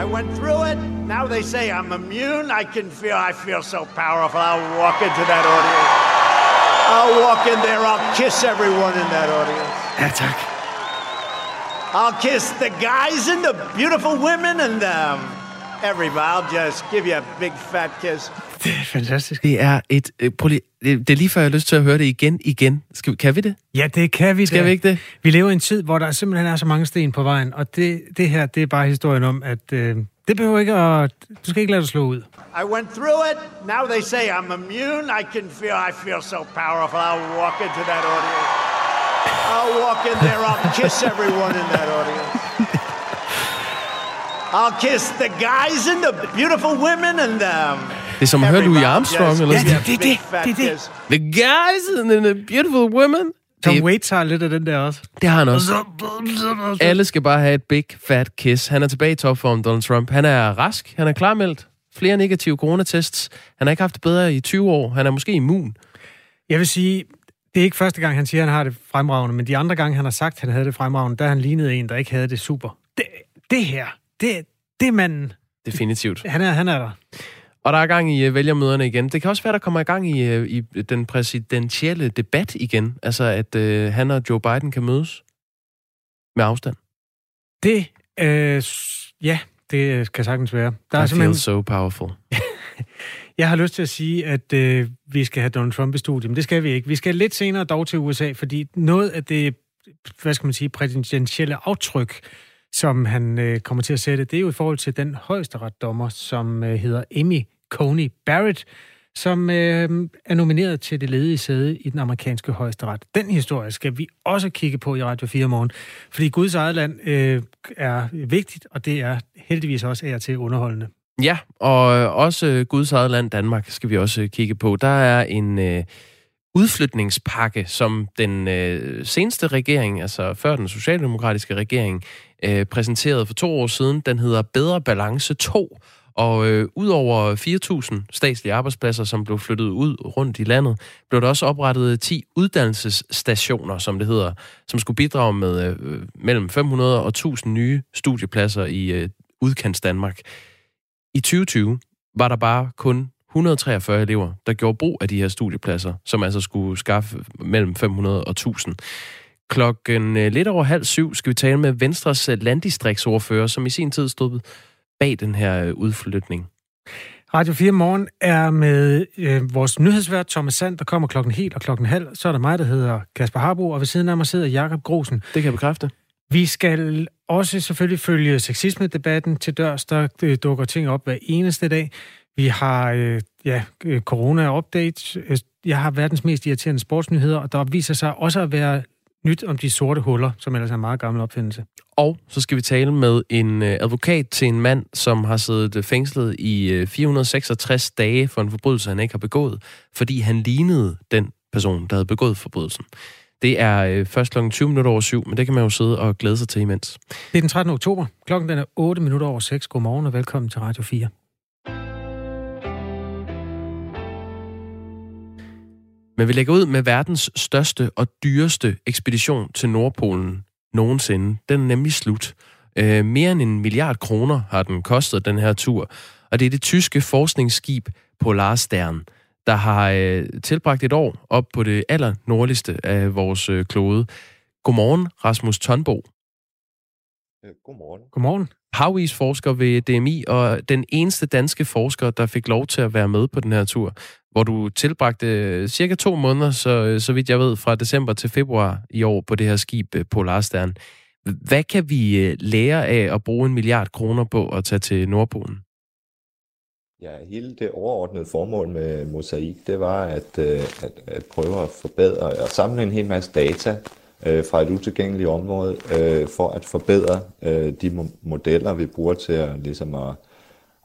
I went through it. Now they say I'm immune. I can feel, I feel so powerful. I'll walk into that audience. I'll walk in there. I'll kiss everyone in that audience. Ja, tak. I'll kiss the guys and the beautiful women and um, everybody. I'll just give you a big fat kiss. Det er fantastisk. Det er et... Øh, prøv lige, det, det er lige før, jeg har lyst til at høre det igen, igen. Skal, vi- kan vi det? Ja, det kan vi Skal da. vi ikke det? Vi lever i en tid, hvor der simpelthen er så mange sten på vejen, og det, det her, det er bare historien om, at øh, det behøver ikke at... Du skal ikke lade dig slå ud. I went through it. Now they say I'm immune. I can feel, I feel so powerful. I'll walk into that audience. I'll walk in there. I'll kiss everyone in that audience. I'll kiss the guys and the beautiful women and um, Det er som at høre Louis. Armstrong Just eller give sådan you a det er det. Det det. kiss. The guys and the beautiful women. Tom Det, Waits har lidt af den der også. det har han også. Alle skal bare have et big fat kiss. Han er tilbage i topform, Donald Trump. Han er rask. Han er klarmeldt. Flere negative coronatests. Han har ikke haft det bedre i 20 år. Han er måske immun. Jeg vil sige, det er ikke første gang, han siger, at han har det fremragende, men de andre gange, han har sagt, at han havde det fremragende, der han lignet en, der ikke havde det super. Det, det her, det, det er manden. Definitivt. Han er, han er der. Og der er gang i uh, vælgermøderne igen. Det kan også være, der kommer i gang i, uh, i den præsidentielle debat igen. Altså, at uh, han og Joe Biden kan mødes med afstand. Det, øh, ja, det kan sagtens være. Der er I feel simpelthen, so powerful. jeg har lyst til at sige, at øh, vi skal have Donald Trump i studiet, men det skal vi ikke. Vi skal lidt senere dog til USA, fordi noget af det, hvad skal man sige, præsidentielle aftryk, som han øh, kommer til at sætte, det er jo i forhold til den højesteretsdommer, som øh, hedder Amy Coney Barrett, som øh, er nomineret til det ledige sæde i den amerikanske højesteret. Den historie skal vi også kigge på i Radio 4 morgen, fordi Guds eget land øh, er vigtigt, og det er heldigvis også af og til underholdende. Ja, og øh, også Guds eget land Danmark skal vi også øh, kigge på. Der er en øh, udflytningspakke, som den øh, seneste regering, altså før den socialdemokratiske regering, øh, præsenterede for to år siden. Den hedder Bedre Balance 2. Og øh, udover 4.000 statslige arbejdspladser, som blev flyttet ud rundt i landet, blev der også oprettet 10 uddannelsesstationer, som det hedder, som skulle bidrage med øh, mellem 500 og 1.000 nye studiepladser i øh, udkants Danmark. I 2020 var der bare kun 143 elever, der gjorde brug af de her studiepladser, som altså skulle skaffe mellem 500 og 1000. Klokken øh, lidt over halv syv skal vi tale med Venstres øh, landdistriktsordfører, som i sin tid stod bag den her øh, udflytning. Radio 4 Morgen er med øh, vores nyhedsvært Thomas Sand, der kommer klokken helt og klokken halv. Så er der mig, der hedder Kasper Harbo, og ved siden af mig sidder Jakob Grosen. Det kan jeg bekræfte. Vi skal også selvfølgelig følge sexisme-debatten til dørs. Der øh, dukker ting op hver eneste dag. Vi har øh, ja, corona-updates. Jeg har verdens mest irriterende sportsnyheder, og der viser sig også at være nyt om de sorte huller, som ellers er en meget gammel opfindelse. Og så skal vi tale med en øh, advokat til en mand, som har siddet øh, fængslet i øh, 466 dage for en forbrydelse, han ikke har begået, fordi han lignede den person, der havde begået forbrydelsen. Det er øh, først kl. 20 minutter over syv, men det kan man jo sidde og glæde sig til imens. Det er den 13. oktober. Klokken den er 8 minutter over 6. Godmorgen og velkommen til Radio 4. Men vi lægger ud med verdens største og dyreste ekspedition til Nordpolen nogensinde. Den er nemlig slut. Øh, mere end en milliard kroner har den kostet, den her tur. Og det er det tyske forskningsskib Polarstern, der har øh, tilbragt et år op på det aller nordligste af vores øh, klode. Godmorgen, Rasmus Tonbo. Øh, Godmorgen. Godmorgen. Havisforsker ved DMI, og den eneste danske forsker, der fik lov til at være med på den her tur, hvor du tilbragte øh, cirka to måneder, så, øh, så vidt jeg ved, fra december til februar i år på det her skib Polarstern. Hvad kan vi lære af at bruge en milliard kroner på at tage til Nordpolen? Ja, hele det overordnede formål med Mosaik, det var at, at, at prøve at forbedre og samle en hel masse data øh, fra et utilgængeligt område øh, for at forbedre øh, de mo- modeller, vi bruger til at, ligesom at,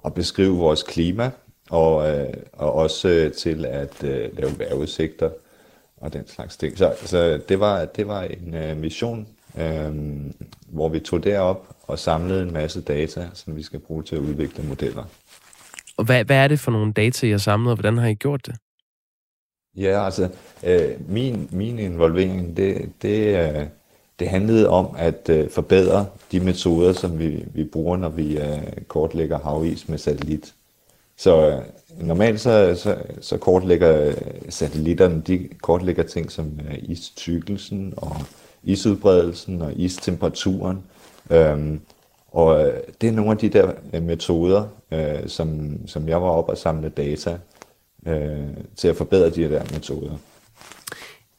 at beskrive vores klima og, øh, og også øh, til at øh, lave vejrudsigter og den slags ting. Så, så det, var, det var en øh, mission, øh, hvor vi tog derop og samlede en masse data, som vi skal bruge til at udvikle modeller. Og hvad, hvad er det for nogle data, I har samlet, og hvordan har I gjort det? Ja, altså, øh, min, min involvering, det, det, øh, det handlede om at øh, forbedre de metoder, som vi, vi bruger, når vi øh, kortlægger havis med satellit. Så øh, normalt så, så, så kortlægger øh, satellitterne, de kortlægger ting som øh, istykkelsen og isudbredelsen og istemperaturen. Øhm, og øh, det er nogle af de der øh, metoder, øh, som, som jeg var oppe og samle data øh, til at forbedre de der metoder.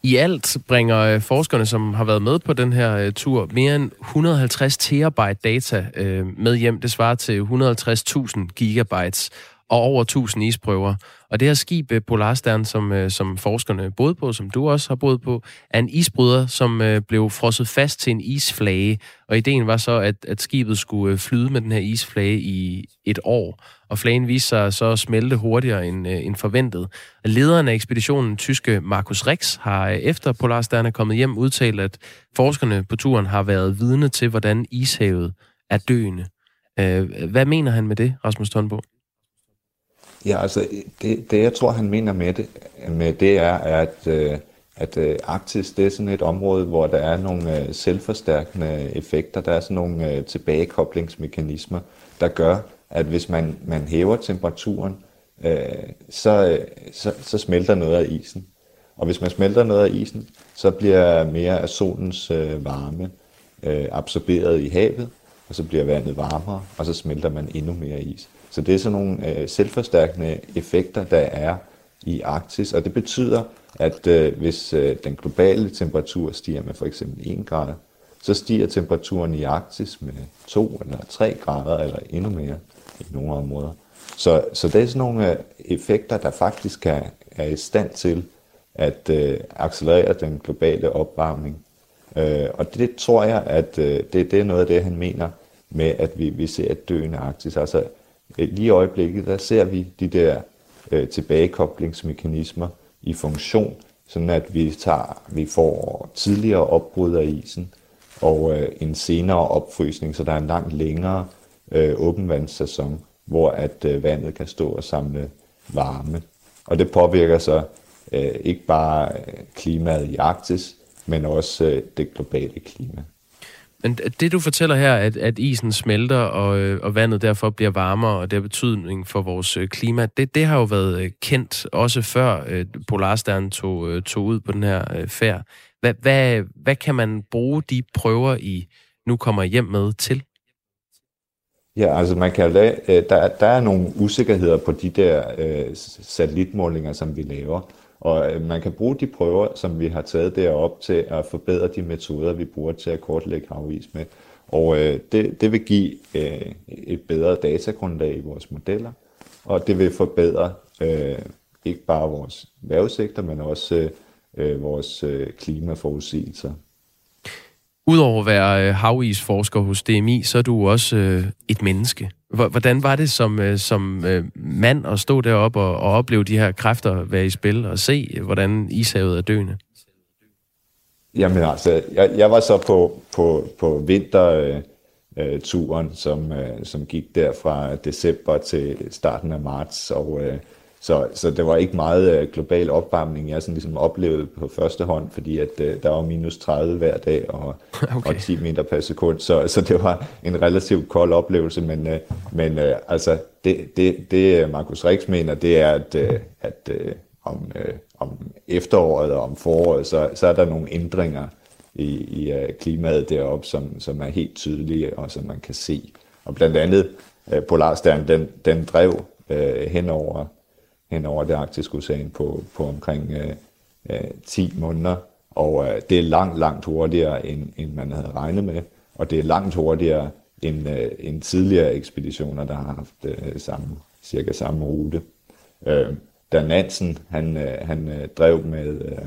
I alt bringer øh, forskerne, som har været med på den her øh, tur, mere end 150 terabyte data øh, med hjem. Det svarer til 150.000 gigabytes og over 1000 isprøver. Og det her skib, øh, Polarstern, som, øh, som forskerne boede på, som du også har boet på, er en isbryder, som øh, blev frosset fast til en isflage. Og ideen var så, at, at skibet skulle flyde med den her isflage i et år og flagen viste sig så at smelte hurtigere end, end forventet. Lederen af ekspeditionen, tyske Markus Rix, har efter Polarstern er kommet hjem udtalt, at forskerne på turen har været vidne til, hvordan ishavet er døende. Hvad mener han med det, Rasmus Tonbo? Ja, altså det, det jeg tror, han mener med det, med det er, at, øh, at øh, Arktis det er sådan et område, hvor der er nogle øh, selvforstærkende effekter, der er sådan nogle tilbagekoblingsmekanismer, der gør, at hvis man, man hæver temperaturen, øh, så, så, så smelter noget af isen. Og hvis man smelter noget af isen, så bliver mere af solens øh, varme øh, absorberet i havet, og så bliver vandet varmere, og så smelter man endnu mere is. Så det er sådan nogle øh, selvforstærkende effekter, der er i Arktis, og det betyder, at øh, hvis øh, den globale temperatur stiger med for eksempel 1 grad, så stiger temperaturen i Arktis med 2 eller 3 grader eller endnu mere i nogle områder. Så, så det er sådan nogle øh, effekter, der faktisk er, er i stand til at øh, accelerere den globale opvarmning. Øh, og det tror jeg, at øh, det, det er noget af det, han mener med, at vi, vi ser et døende Arktis. Altså Øh, lige i øjeblikket, der ser vi de der øh, tilbagekoblingsmekanismer i funktion, sådan at vi, tager, vi får tidligere opbrud af isen og øh, en senere opfrysning, så der er en langt længere øh, åbenvandssæson, hvor at øh, vandet kan stå og samle varme. Og det påvirker så øh, ikke bare øh, klimaet i Arktis, men også øh, det globale klima. Men det du fortæller her, at, at isen smelter, og, øh, og vandet derfor bliver varmere, og det har betydning for vores øh, klima, det, det har jo været øh, kendt også før øh, Polarstern tog, tog ud på den her øh, færd. Hvad, hvad, hvad kan man bruge de prøver, I nu kommer hjem med til? Ja, altså man kan lave, der, der er nogle usikkerheder på de der øh, satellitmålinger, som vi laver. Og øh, man kan bruge de prøver, som vi har taget derop til at forbedre de metoder, vi bruger til at kortlægge havis med. Og øh, det, det vil give øh, et bedre datagrundlag i vores modeller, og det vil forbedre øh, ikke bare vores vejrudsigter, men også øh, øh vores øh, klimaforudsigelser. Udover at være øh, havisforsker hos DMI, så er du også øh, et menneske. Hvordan var det som, øh, som øh, mand at stå deroppe og, og opleve de her kræfter være i spil og se, hvordan ishavet er døende? Jamen altså, jeg, jeg var så på, på, på vinterturen, øh, som, som gik der fra december til starten af marts, og øh, så, så det var ikke meget øh, global opvarmning, jeg sådan ligesom oplevede på første hånd, fordi at øh, der var minus 30 hver dag og, okay. og 10 meter per sekund, så, så det var en relativt kold oplevelse, men, øh, men øh, altså det, det, det Markus Rix mener, det er, at, øh, at øh, om, øh, om efteråret og om foråret, så, så er der nogle ændringer i, i uh, klimaet deroppe, som, som er helt tydelige og som man kan se. Og blandt andet uh, Polarstern, den, den drev uh, hen over hen over det arktiske ocean på, på omkring øh, øh, 10 måneder. Og øh, det er langt, langt hurtigere, end, end man havde regnet med. Og det er langt hurtigere end, øh, end tidligere ekspeditioner, der har haft øh, samme, cirka samme rute. Øh, da Nansen han, øh, han øh, drev med, øh,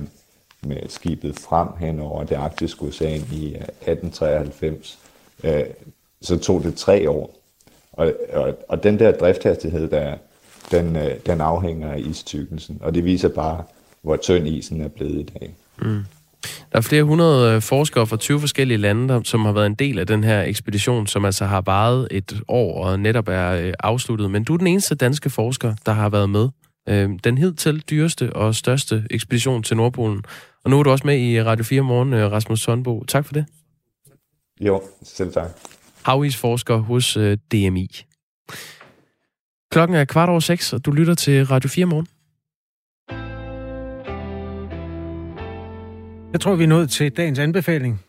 med skibet frem hen over det arktiske ocean i øh, 1893, øh, så tog det tre år. Og, og, og den der drifthastighed, der, den, øh, den afhænger af istykkelsen. Og det viser bare, hvor tynd isen er blevet i dag. Mm. Der er flere hundrede øh, forskere fra 20 forskellige lande, som har været en del af den her ekspedition, som altså har varet et år og netop er øh, afsluttet. Men du er den eneste danske forsker, der har været med. Den hidtil dyreste og største ekspedition til Nordpolen. Og nu er du også med i Radio 4 morgen, Rasmus Sundbo. Tak for det. Jo, selv tak. Havisforsker hos øh, DMI. Klokken er kvart over seks, og du lytter til Radio 4 morgen. Jeg tror, vi er nået til dagens anbefaling.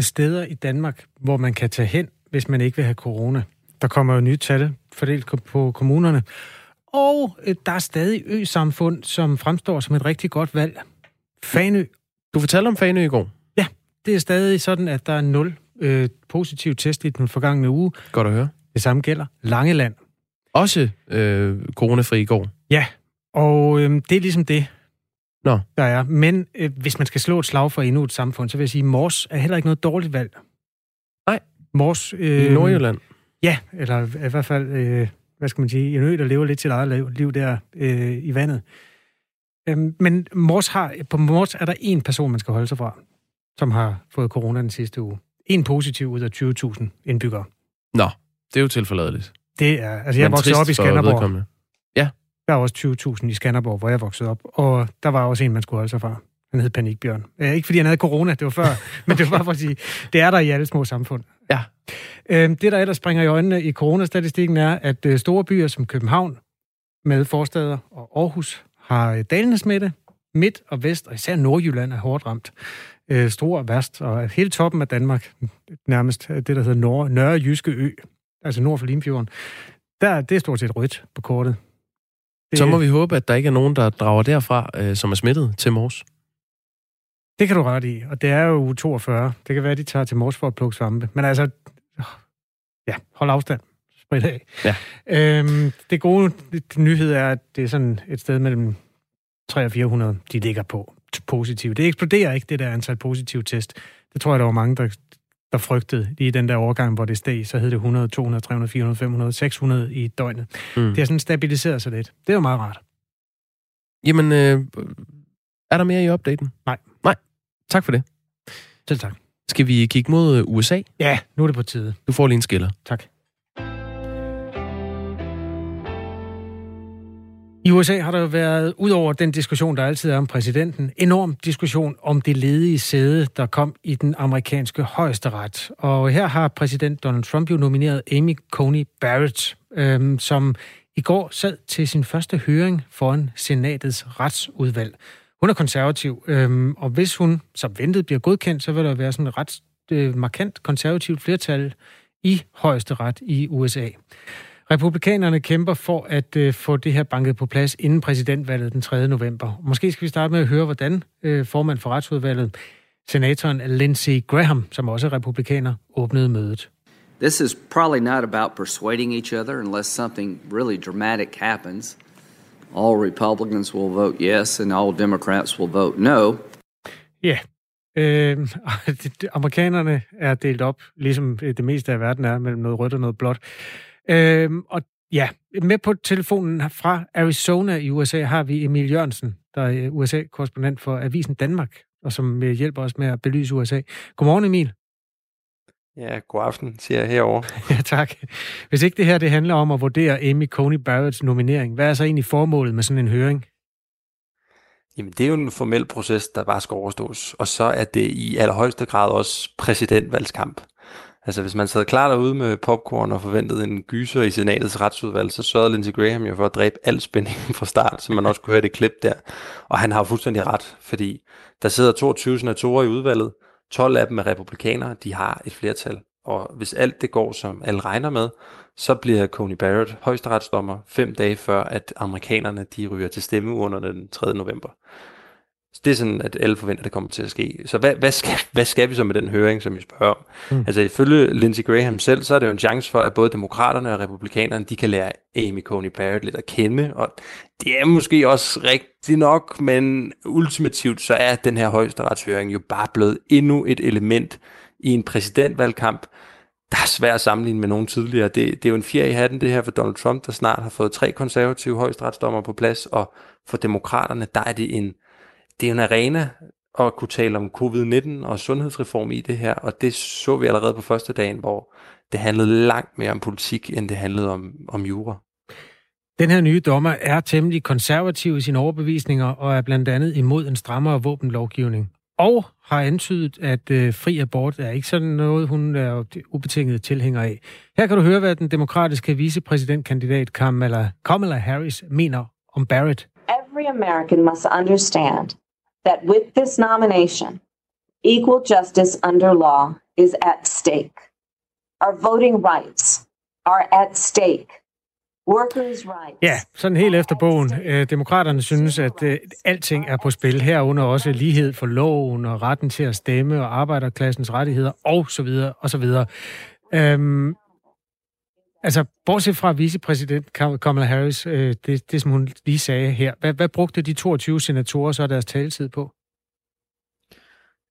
Steder i Danmark, hvor man kan tage hen, hvis man ikke vil have corona. Der kommer jo nye tal fordelt på kommunerne. Og øh, der er stadig ø-samfund, som fremstår som et rigtig godt valg. Fanø. Du fortalte om Fanø i går. Ja, det er stadig sådan, at der er nul øh, positiv test i den forgangne uge. Godt at høre. Det samme gælder Langeland. Også øh, coronafri i går. Ja, og øh, det er ligesom det, Nå. der er. Men øh, hvis man skal slå et slag for endnu et samfund, så vil jeg sige, at Mors er heller ikke noget dårligt valg. Nej. Mors... Øh, I Nordjylland. Ja, eller i hvert fald, øh, hvad skal man sige, en ø, der lever lidt sit eget liv der øh, i vandet. Øhm, men Mors har, på Mors er der en person, man skal holde sig fra, som har fået corona den sidste uge. En positiv ud af 20.000 indbyggere. Nå, det er jo tilforladeligt. Det er, altså jeg voksede op i Skanderborg. vedkommende. Der er også 20.000 i Skanderborg, hvor jeg voksede op. Og der var også en, man skulle holde sig fra. Han hed Panikbjørn. Øh, ikke fordi han havde corona, det var før, men det var bare for at sige, det er der i alle små samfund. Ja. Øh, det, der ellers springer i øjnene i coronastatistikken, er, at øh, store byer som København, med forstader og Aarhus, har øh, dalende smitte. Midt og vest, og især Nordjylland er hårdt ramt. Øh, stor og værst, og hele toppen af Danmark, nærmest det, der hedder Nord, Nørre Jyske Ø, altså nord for Limfjorden, der, det er stort set rødt på kortet. Det, Så må vi håbe, at der ikke er nogen, der drager derfra, øh, som er smittet til Mors. Det kan du ret i, og det er jo uge 42. Det kan være, at de tager til Mors for at plukke svampe. Men altså, ja, hold afstand. Sprit af. Ja. Øhm, det gode det, nyhed er, at det er sådan et sted mellem 300 og 400, de ligger på positive. Det eksploderer ikke, det der antal positive test. Det tror jeg, der var mange, der, der frygtede lige den der overgang, hvor det steg. Så hed det 100, 200, 300, 400, 500, 600 i døgnet. Mm. Det har sådan stabiliseret sig lidt. Det er jo meget rart. Jamen, øh, er der mere i opdaten? Nej. Nej. Tak for det. Selv tak. Skal vi kigge mod øh, USA? Ja, nu er det på tide. Du får lige en skiller. Tak. I USA har der jo været, ud over den diskussion, der altid er om præsidenten, enorm diskussion om det ledige sæde, der kom i den amerikanske højesteret. Og her har præsident Donald Trump jo nomineret Amy Coney Barrett, øhm, som i går sad til sin første høring foran senatets retsudvalg. Hun er konservativ, øhm, og hvis hun, som ventet, bliver godkendt, så vil der være sådan et ret øh, markant konservativt flertal i højesteret i USA. Republikanerne kæmper for at øh, få det her banket på plads inden præsidentvalget den 3. november. Måske skal vi starte med at høre, hvordan øh, formand for retsudvalget, senatoren Lindsey Graham, som også er republikaner, åbnede mødet. This is probably not about persuading each other unless something really dramatic happens. All Republicans will vote yes, and all Democrats will vote no. Ja, øh, amerikanerne er delt op, ligesom det meste af verden er, mellem noget rødt og noget blåt. Øh, og ja, med på telefonen fra Arizona i USA har vi Emil Jørgensen, der er USA-korrespondent for Avisen Danmark, og som hjælper os med at belyse USA. Godmorgen, Emil. Ja, god aften, siger jeg herovre. Ja, tak. Hvis ikke det her det handler om at vurdere Amy Coney Barretts nominering, hvad er så egentlig formålet med sådan en høring? Jamen, det er jo en formel proces, der bare skal overstås. Og så er det i allerhøjeste grad også præsidentvalgskamp. Altså, hvis man sad klar derude med popcorn og forventede en gyser i senatets retsudvalg, så sørgede Lindsey Graham jo for at dræbe al spændingen fra start, så man også kunne høre det klip der. Og han har fuldstændig ret, fordi der sidder 22 senatorer i udvalget, 12 af dem er republikanere, de har et flertal. Og hvis alt det går, som alle regner med, så bliver Coney Barrett højesteretsdommer fem dage før, at amerikanerne de ryger til stemme den 3. november. Så det er sådan, at alle forventer, at det kommer til at ske. Så hvad, hvad, skal, hvad skal vi så med den høring, som I spørger om? Mm. Altså ifølge Lindsey Graham selv, så er det jo en chance for, at både demokraterne og republikanerne, de kan lære Amy Coney Barrett lidt at kende, og det er måske også rigtigt nok, men ultimativt så er den her højesterets jo bare blevet endnu et element i en præsidentvalgkamp, der er svært at sammenligne med nogen tidligere. Det, det er jo en fjer i hatten, det her for Donald Trump, der snart har fået tre konservative højesteretsdommer på plads, og for demokraterne, der er det en, det er en arena at kunne tale om covid-19 og sundhedsreform i det her, og det så vi allerede på første dagen, hvor det handlede langt mere om politik, end det handlede om, om jura. Den her nye dommer er temmelig konservativ i sine overbevisninger og er blandt andet imod en strammere våbenlovgivning. og har antydet, at øh, fri abort er ikke sådan noget, hun er ubetinget tilhænger af. Her kan du høre, hvad den demokratiske vicepræsidentkandidat Kamala, Kamala Harris mener om Barrett. Every American must understand that with this nomination, equal justice under law is at stake. Our voting rights are at stake. Ja, sådan helt efter bogen. Øh, demokraterne synes, at øh, alting er på spil. Herunder også lighed for loven og retten til at stemme og arbejderklassens rettigheder og så videre og så videre. Øhm, altså, bortset fra vicepræsident Kamala Harris, øh, det, det som hun lige sagde her, hvad, hvad brugte de 22 senatorer så deres taletid på?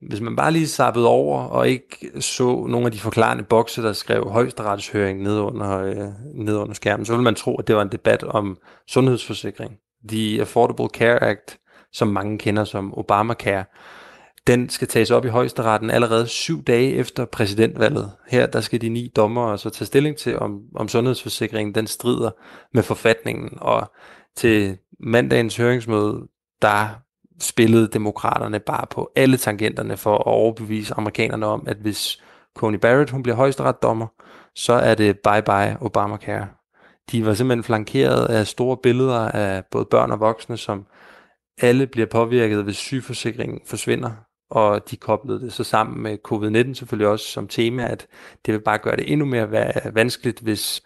hvis man bare lige sappede over og ikke så nogle af de forklarende bokse, der skrev højesteretsshøring ned under, øh, ned under skærmen, så ville man tro, at det var en debat om sundhedsforsikring. The Affordable Care Act, som mange kender som Obamacare, den skal tages op i højesteretten allerede syv dage efter præsidentvalget. Her der skal de ni dommere så tage stilling til, om, om sundhedsforsikringen den strider med forfatningen. Og til mandagens høringsmøde, der spillede demokraterne bare på alle tangenterne for at overbevise amerikanerne om, at hvis Coney Barrett hun bliver højesteretsdommer, så er det bye-bye Obamacare. De var simpelthen flankeret af store billeder af både børn og voksne, som alle bliver påvirket, hvis sygeforsikringen forsvinder, og de koblede det så sammen med covid-19 selvfølgelig også som tema, at det vil bare gøre det endnu mere vanskeligt, hvis,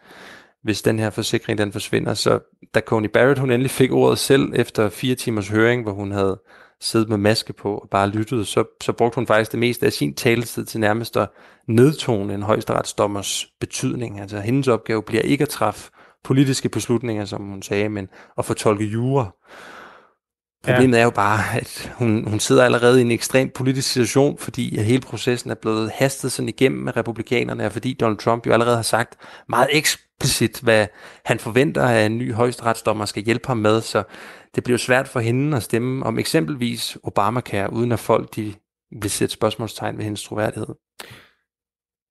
hvis den her forsikring den forsvinder. Så da Coney Barrett hun endelig fik ordet selv efter fire timers høring, hvor hun havde siddet med maske på og bare lyttet, så, så brugte hun faktisk det meste af sin taletid til nærmest at nedtone en højesteretsdommers betydning. Altså hendes opgave bliver ikke at træffe politiske beslutninger, som hun sagde, men at fortolke jura. Problemet ja. er jo bare, at hun, hun sidder allerede i en ekstrem politisk situation, fordi hele processen er blevet hastet sådan igennem med republikanerne, og fordi Donald Trump jo allerede har sagt meget eksplicit, hvad han forventer, at en ny højesteretsdommer skal hjælpe ham med, så det bliver svært for hende at stemme om eksempelvis Obamacare, uden at folk de vil sætte spørgsmålstegn ved hendes troværdighed.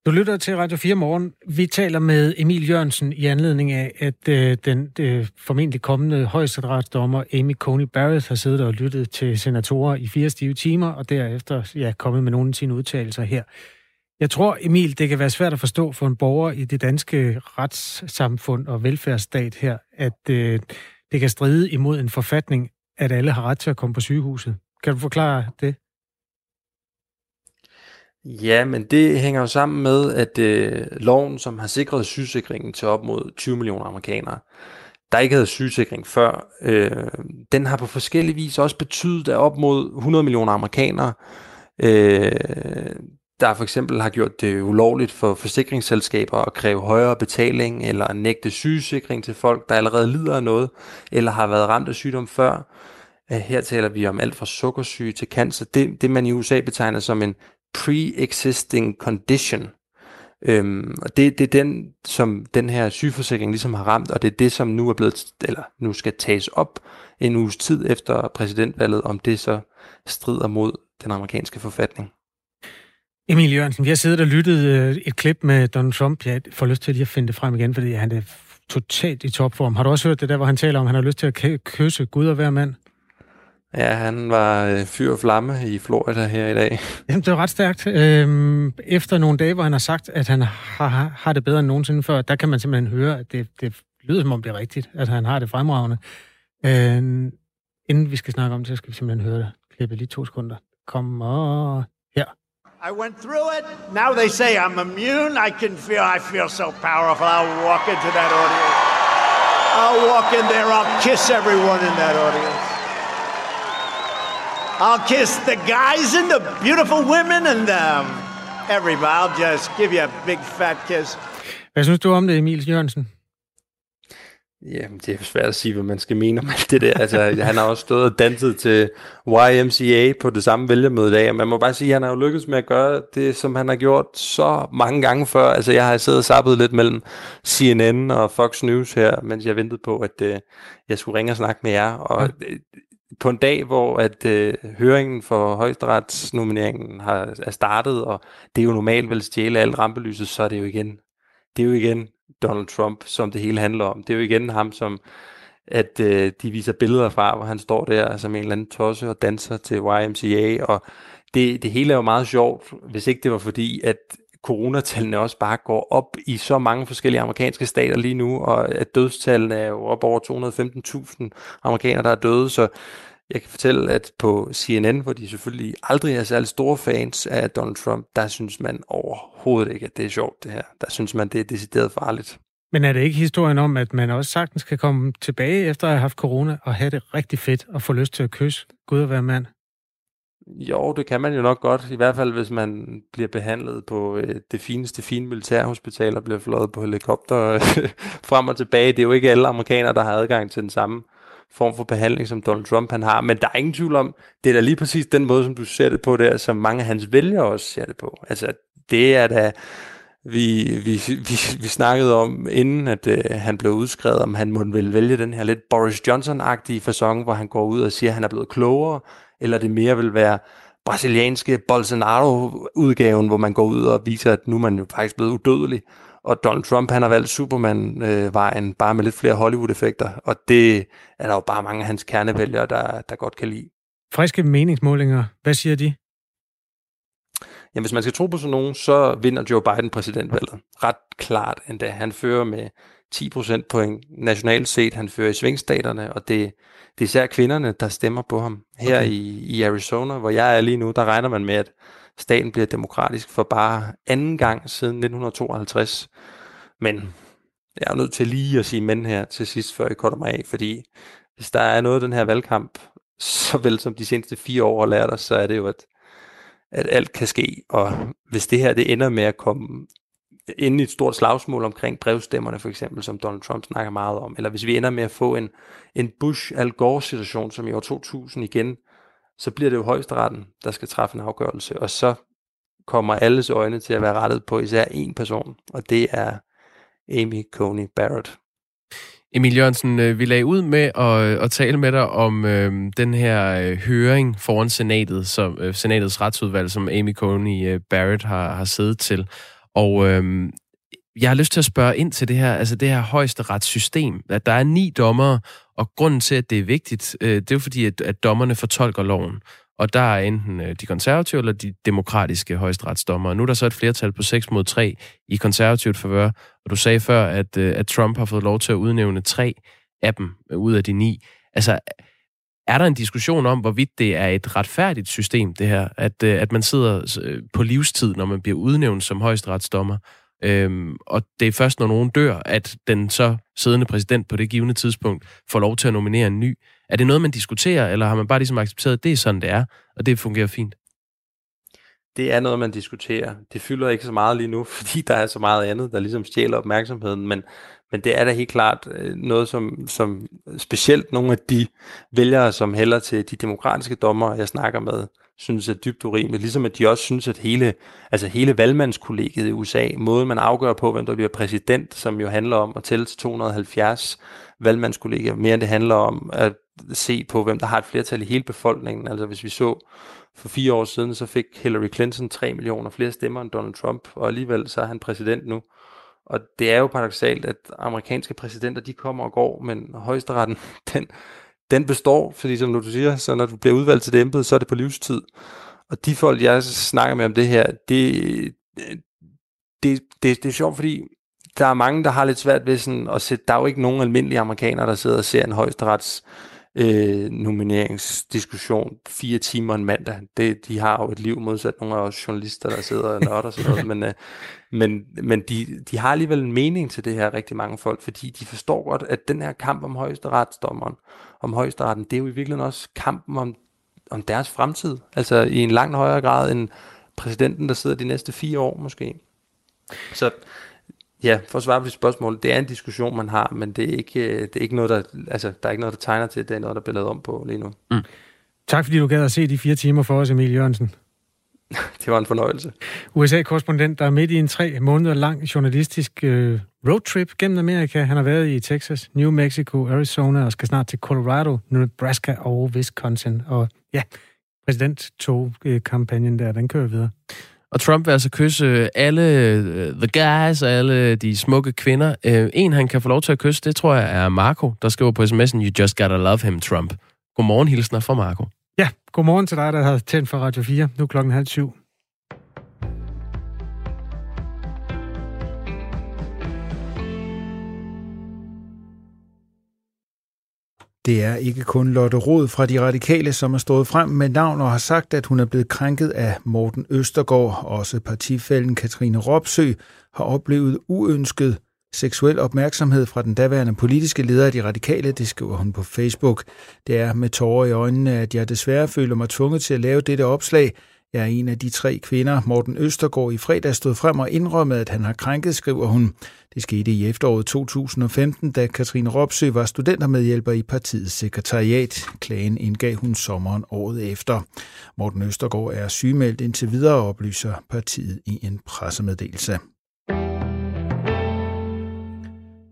Du lytter til Radio 4 morgen. Vi taler med Emil Jørgensen i anledning af, at øh, den øh, formentlig kommende højesteretsdommer Amy Coney Barrett har siddet og lyttet til senatorer i fire stive timer, og derefter ja, kommet med nogle af sine udtalelser her. Jeg tror, Emil, det kan være svært at forstå for en borger i det danske retssamfund og velfærdsstat her, at øh, det kan stride imod en forfatning, at alle har ret til at komme på sygehuset. Kan du forklare det? Ja, men det hænger jo sammen med, at øh, loven, som har sikret sygesikringen til op mod 20 millioner amerikanere, der ikke havde sygesikring før, øh, den har på forskellige vis også betydet, at op mod 100 millioner amerikanere, øh, der for eksempel har gjort det ulovligt for forsikringsselskaber at kræve højere betaling eller nægte sygesikring til folk, der allerede lider af noget, eller har været ramt af sygdom før. Øh, her taler vi om alt fra sukkersyge til cancer. Det, det man i USA betegner som en pre-existing condition. Øhm, og det, det er den, som den her sygeforsikring ligesom har ramt, og det er det, som nu er blevet, eller nu skal tages op en uges tid efter præsidentvalget, om det så strider mod den amerikanske forfatning. Emil Jørgensen, vi har siddet og lyttet øh, et klip med Donald Trump. Jeg får lyst til lige at finde det frem igen, fordi han er totalt i topform. Har du også hørt det der, hvor han taler om, at han har lyst til at kysse Gud og hver mand? Ja, han var øh, fyr og flamme i Florida her i dag. Jamen, det var ret stærkt. Øhm, efter nogle dage, hvor han har sagt, at han har, har det bedre end nogensinde før, der kan man simpelthen høre, at det, det lyder som om det er rigtigt, at han har det fremragende. Øhm, inden vi skal snakke om det, så skal vi simpelthen høre det. Klippe lige to sekunder. Kom og her. I went through it. Now they say I'm immune. I can feel, I feel so powerful. I'll walk into that audience. I'll walk in there. I'll kiss everyone in that audience. I'll kiss the guys and the beautiful women and um, everybody. I'll just give you a big fat kiss. Hvad synes du om det, Emil Jørgensen? Jamen, det er svært at sige, hvad man skal mene om alt det der. Altså, han har også stået og danset til YMCA på det samme vælgermøde i dag, man må bare sige, at han har jo lykkedes med at gøre det, som han har gjort så mange gange før. Altså, jeg har siddet og sappet lidt mellem CNN og Fox News her, mens jeg ventede på, at uh, jeg skulle ringe og snakke med jer, og på en dag, hvor at øh, høringen for højesteretsnomineringen har, er startet, og det er jo normalt vel stjæle alt rampelyset, så er det jo igen, det er jo igen Donald Trump, som det hele handler om. Det er jo igen ham, som at øh, de viser billeder fra, hvor han står der som en eller anden tosse og danser til YMCA, og det, det hele er jo meget sjovt, hvis ikke det var fordi, at coronatallene også bare går op i så mange forskellige amerikanske stater lige nu, og at dødstallene er jo op over 215.000 amerikanere, der er døde, så jeg kan fortælle, at på CNN, hvor de selvfølgelig aldrig er særlig store fans af Donald Trump, der synes man overhovedet ikke, at det er sjovt det her. Der synes man, det er decideret farligt. Men er det ikke historien om, at man også sagtens kan komme tilbage efter at have haft corona og have det rigtig fedt og få lyst til at kysse Gud og være mand? Jo, det kan man jo nok godt. I hvert fald, hvis man bliver behandlet på øh, det fineste fine militærhospital og bliver fløjet på helikopter øh, frem og tilbage. Det er jo ikke alle amerikanere, der har adgang til den samme form for behandling, som Donald Trump han har. Men der er ingen tvivl om, det er da lige præcis den måde, som du ser det på der, som mange af hans vælgere også ser det på. Altså, det er da... Vi, vi, vi, vi snakkede om, inden at øh, han blev udskrevet, om han måtte vel vælge den her lidt Boris Johnson-agtige fasong, hvor han går ud og siger, at han er blevet klogere, eller det mere vil være brasilianske Bolsonaro-udgaven, hvor man går ud og viser, at nu er man jo faktisk blevet udødelig. Og Donald Trump, han har valgt Superman-vejen, øh, bare med lidt flere Hollywood-effekter, og det er der jo bare mange af hans kernevælgere, der, der godt kan lide. Friske meningsmålinger, hvad siger de? Jamen, hvis man skal tro på sådan nogen, så vinder Joe Biden præsidentvalget. Ret klart endda. Han fører med 10 procent point nationalt set. Han fører i svingstaterne, og det, det er især kvinderne, der stemmer på ham. Her okay. i, i Arizona, hvor jeg er lige nu, der regner man med, at staten bliver demokratisk for bare anden gang siden 1952. Men jeg er nødt til lige at sige men her til sidst, før jeg korter mig af, fordi hvis der er noget af den her valgkamp, så vel som de seneste fire år har lært os, så er det jo, at, at alt kan ske, og hvis det her det ender med at komme ind i et stort slagsmål omkring brevstemmerne for eksempel, som Donald Trump snakker meget om, eller hvis vi ender med at få en, en Bush-Al Gore-situation, som i år 2000 igen, så bliver det jo højesteretten, der skal træffe en afgørelse, og så kommer alles øjne til at være rettet på især én person, og det er Amy Coney Barrett. Emil Jørgensen, øh, vi lagde ud med at, øh, at tale med dig om øh, den her øh, høring foran senatet, som, øh, senatets retsudvalg, som Amy Coney øh, Barrett har, har siddet til. Og øhm, jeg har lyst til at spørge ind til det her, altså det her højeste retssystem, at der er ni dommere, og grunden til, at det er vigtigt, øh, det er jo fordi, at, at dommerne fortolker loven. Og der er enten øh, de konservative eller de demokratiske højesteretsdommere. Nu er der så et flertal på 6 mod 3 i konservativt forvør, og du sagde før, at, øh, at Trump har fået lov til at udnævne tre af dem ud af de ni. Altså, er der en diskussion om, hvorvidt det er et retfærdigt system, det her, at, øh, at man sidder øh, på livstid, når man bliver udnævnt som højesteretsdommer, Øhm, og det er først, når nogen dør, at den så siddende præsident på det givende tidspunkt får lov til at nominere en ny. Er det noget, man diskuterer, eller har man bare ligesom accepteret, at det er sådan, det er, og det fungerer fint? Det er noget, man diskuterer. Det fylder ikke så meget lige nu, fordi der er så meget andet, der ligesom stjæler opmærksomheden, men, men det er da helt klart øh, noget, som, som specielt nogle af de vælgere, som hælder til de demokratiske dommer, jeg snakker med, synes er dybt urimeligt. Ligesom at de også synes, at hele, altså hele valgmandskollegiet i USA, måden man afgør på, hvem der bliver præsident, som jo handler om at tælle til 270 valgmandskollegier, mere end det handler om at se på, hvem der har et flertal i hele befolkningen. Altså hvis vi så for fire år siden, så fik Hillary Clinton 3 millioner flere stemmer end Donald Trump, og alligevel så er han præsident nu. Og det er jo paradoxalt, at amerikanske præsidenter, de kommer og går, men højesteretten, den, den består, fordi som du siger, så når du bliver udvalgt til det embede, så er det på livstid. Og de folk, jeg snakker med om det her, det, det, det, det er sjovt, fordi der er mange, der har lidt svært ved sådan at sætte, der er jo ikke nogen almindelige amerikanere, der sidder og ser en højesterets øh, Øh, nomineringsdiskussion fire timer en mandag. Det, de har jo et liv modsat nogle af os journalister, der sidder og nørder sådan noget, men, øh, men, men de, de har alligevel en mening til det her, rigtig mange folk, fordi de forstår godt, at den her kamp om højesteretsdommeren, om højesteretten, det er jo i virkeligheden også kampen om, om deres fremtid, altså i en langt højere grad end præsidenten, der sidder de næste fire år måske. Så Ja, for at svare på dit spørgsmål, det er en diskussion, man har, men det er ikke, øh, det er ikke noget, der, altså, der er ikke noget, der tegner til, det er noget, der bliver lavet om på lige nu. Mm. Tak fordi du gad at se de fire timer for os, Emil Jørgensen. det var en fornøjelse. USA-korrespondent, der er midt i en tre måneder lang journalistisk øh, roadtrip gennem Amerika. Han har været i Texas, New Mexico, Arizona og skal snart til Colorado, Nebraska og Wisconsin. Og ja, præsident-tog-kampagnen der, den kører videre. Og Trump vil altså kysse øh, alle øh, the guys alle de smukke kvinder. Øh, en, han kan få lov til at kysse, det tror jeg er Marco, der skriver på sms'en, You just gotta love him, Trump. Godmorgen, hilsner fra Marco. Ja, godmorgen til dig, der har tændt for Radio 4. Nu er klokken halv syv. Det er ikke kun Lotte Rod fra De Radikale, som er stået frem med navn og har sagt, at hun er blevet krænket af Morten Østergaard. Også partifælden Katrine Ropsø har oplevet uønsket seksuel opmærksomhed fra den daværende politiske leder af De Radikale, det skriver hun på Facebook. Det er med tårer i øjnene, at jeg desværre føler mig tvunget til at lave dette opslag, jeg er en af de tre kvinder, Morten Østergaard i fredag stod frem og indrømmede, at han har krænket, skriver hun. Det skete i efteråret 2015, da Katrine Ropsø var studentermedhjælper i partiets sekretariat. Klagen indgav hun sommeren året efter. Morten Østergaard er sygemeldt indtil videre, oplyser partiet i en pressemeddelelse.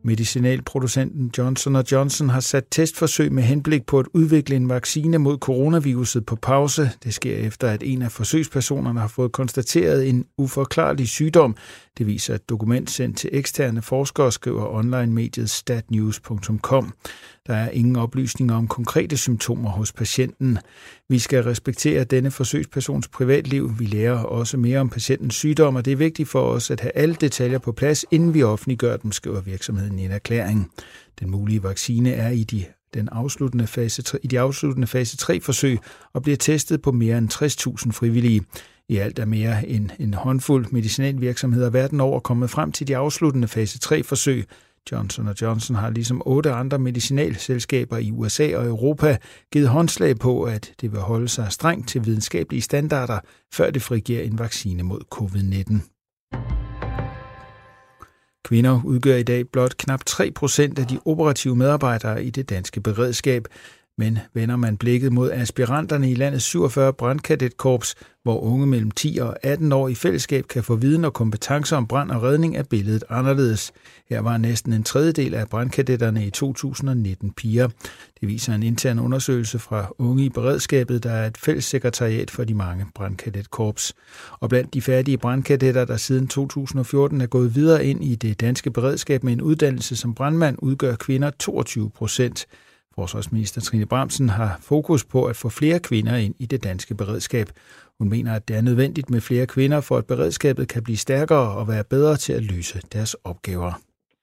Medicinalproducenten Johnson Johnson har sat testforsøg med henblik på at udvikle en vaccine mod coronaviruset på pause. Det sker efter, at en af forsøgspersonerne har fået konstateret en uforklarlig sygdom. Det viser et dokument sendt til eksterne forskere, skriver online-mediet statnews.com. Der er ingen oplysninger om konkrete symptomer hos patienten. Vi skal respektere denne forsøgspersons privatliv. Vi lærer også mere om patientens sygdom, og det er vigtigt for os at have alle detaljer på plads, inden vi offentliggør dem, skriver virksomheden i en erklæring. Den mulige vaccine er i de den afsluttende fase 3, i de afsluttende fase 3-forsøg og bliver testet på mere end 60.000 frivillige. I alt er mere end en håndfuld medicinalvirksomheder verden over kommet frem til de afsluttende fase 3-forsøg, Johnson Johnson har ligesom otte andre medicinalselskaber i USA og Europa givet håndslag på, at det vil holde sig strengt til videnskabelige standarder, før det frigiver en vaccine mod covid-19. Kvinder udgør i dag blot knap 3 procent af de operative medarbejdere i det danske beredskab, men vender man blikket mod aspiranterne i landets 47 brandkadetkorps, hvor unge mellem 10 og 18 år i fællesskab kan få viden og kompetencer om brand og redning, er billedet anderledes. Her var næsten en tredjedel af brandkadetterne i 2019 piger. Det viser en intern undersøgelse fra Unge i Beredskabet, der er et fælles sekretariat for de mange brandkadetkorps. Og blandt de færdige brandkadetter, der siden 2014 er gået videre ind i det danske beredskab med en uddannelse som brandmand, udgør kvinder 22 procent. Forsvarsminister Trine Bramsen har fokus på at få flere kvinder ind i det danske beredskab. Hun mener, at det er nødvendigt med flere kvinder, for at beredskabet kan blive stærkere og være bedre til at løse deres opgaver.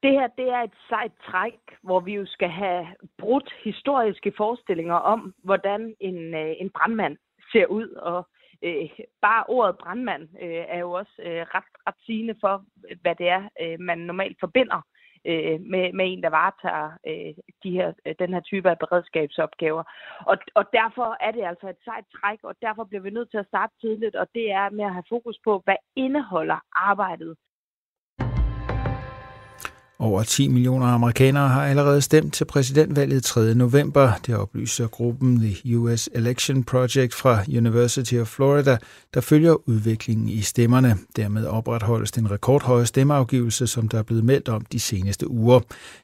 Det her det er et sejt træk, hvor vi jo skal have brudt historiske forestillinger om, hvordan en, øh, en brandmand ser ud. Og øh, bare ordet brandmand øh, er jo også øh, ret, ret sigende for, hvad det er, øh, man normalt forbinder øh, med, med en, der varetager øh, de her, øh, den her type af beredskabsopgaver. Og, og derfor er det altså et sejt træk, og derfor bliver vi nødt til at starte tidligt, og det er med at have fokus på, hvad indeholder arbejdet over 10 millioner amerikanere har allerede stemt til præsidentvalget 3. november. Det oplyser gruppen The US Election Project fra University of Florida, der følger udviklingen i stemmerne. Dermed opretholdes den rekordhøje stemmeafgivelse, som der er blevet meldt om de seneste uger.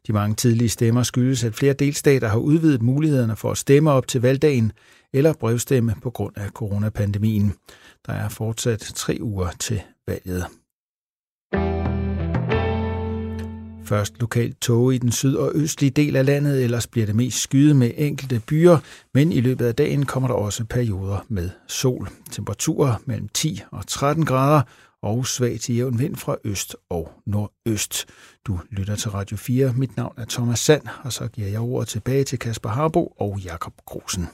De mange tidlige stemmer skyldes, at flere delstater har udvidet mulighederne for at stemme op til valgdagen eller brevstemme på grund af coronapandemien. Der er fortsat tre uger til valget. Først lokalt tåge i den syd- og østlige del af landet, ellers bliver det mest skyet med enkelte byer, men i løbet af dagen kommer der også perioder med sol. Temperaturer mellem 10 og 13 grader og svag til jævn vind fra øst og nordøst. Du lytter til Radio 4. Mit navn er Thomas Sand, og så giver jeg ordet tilbage til Kasper Harbo og Jakob Grosen.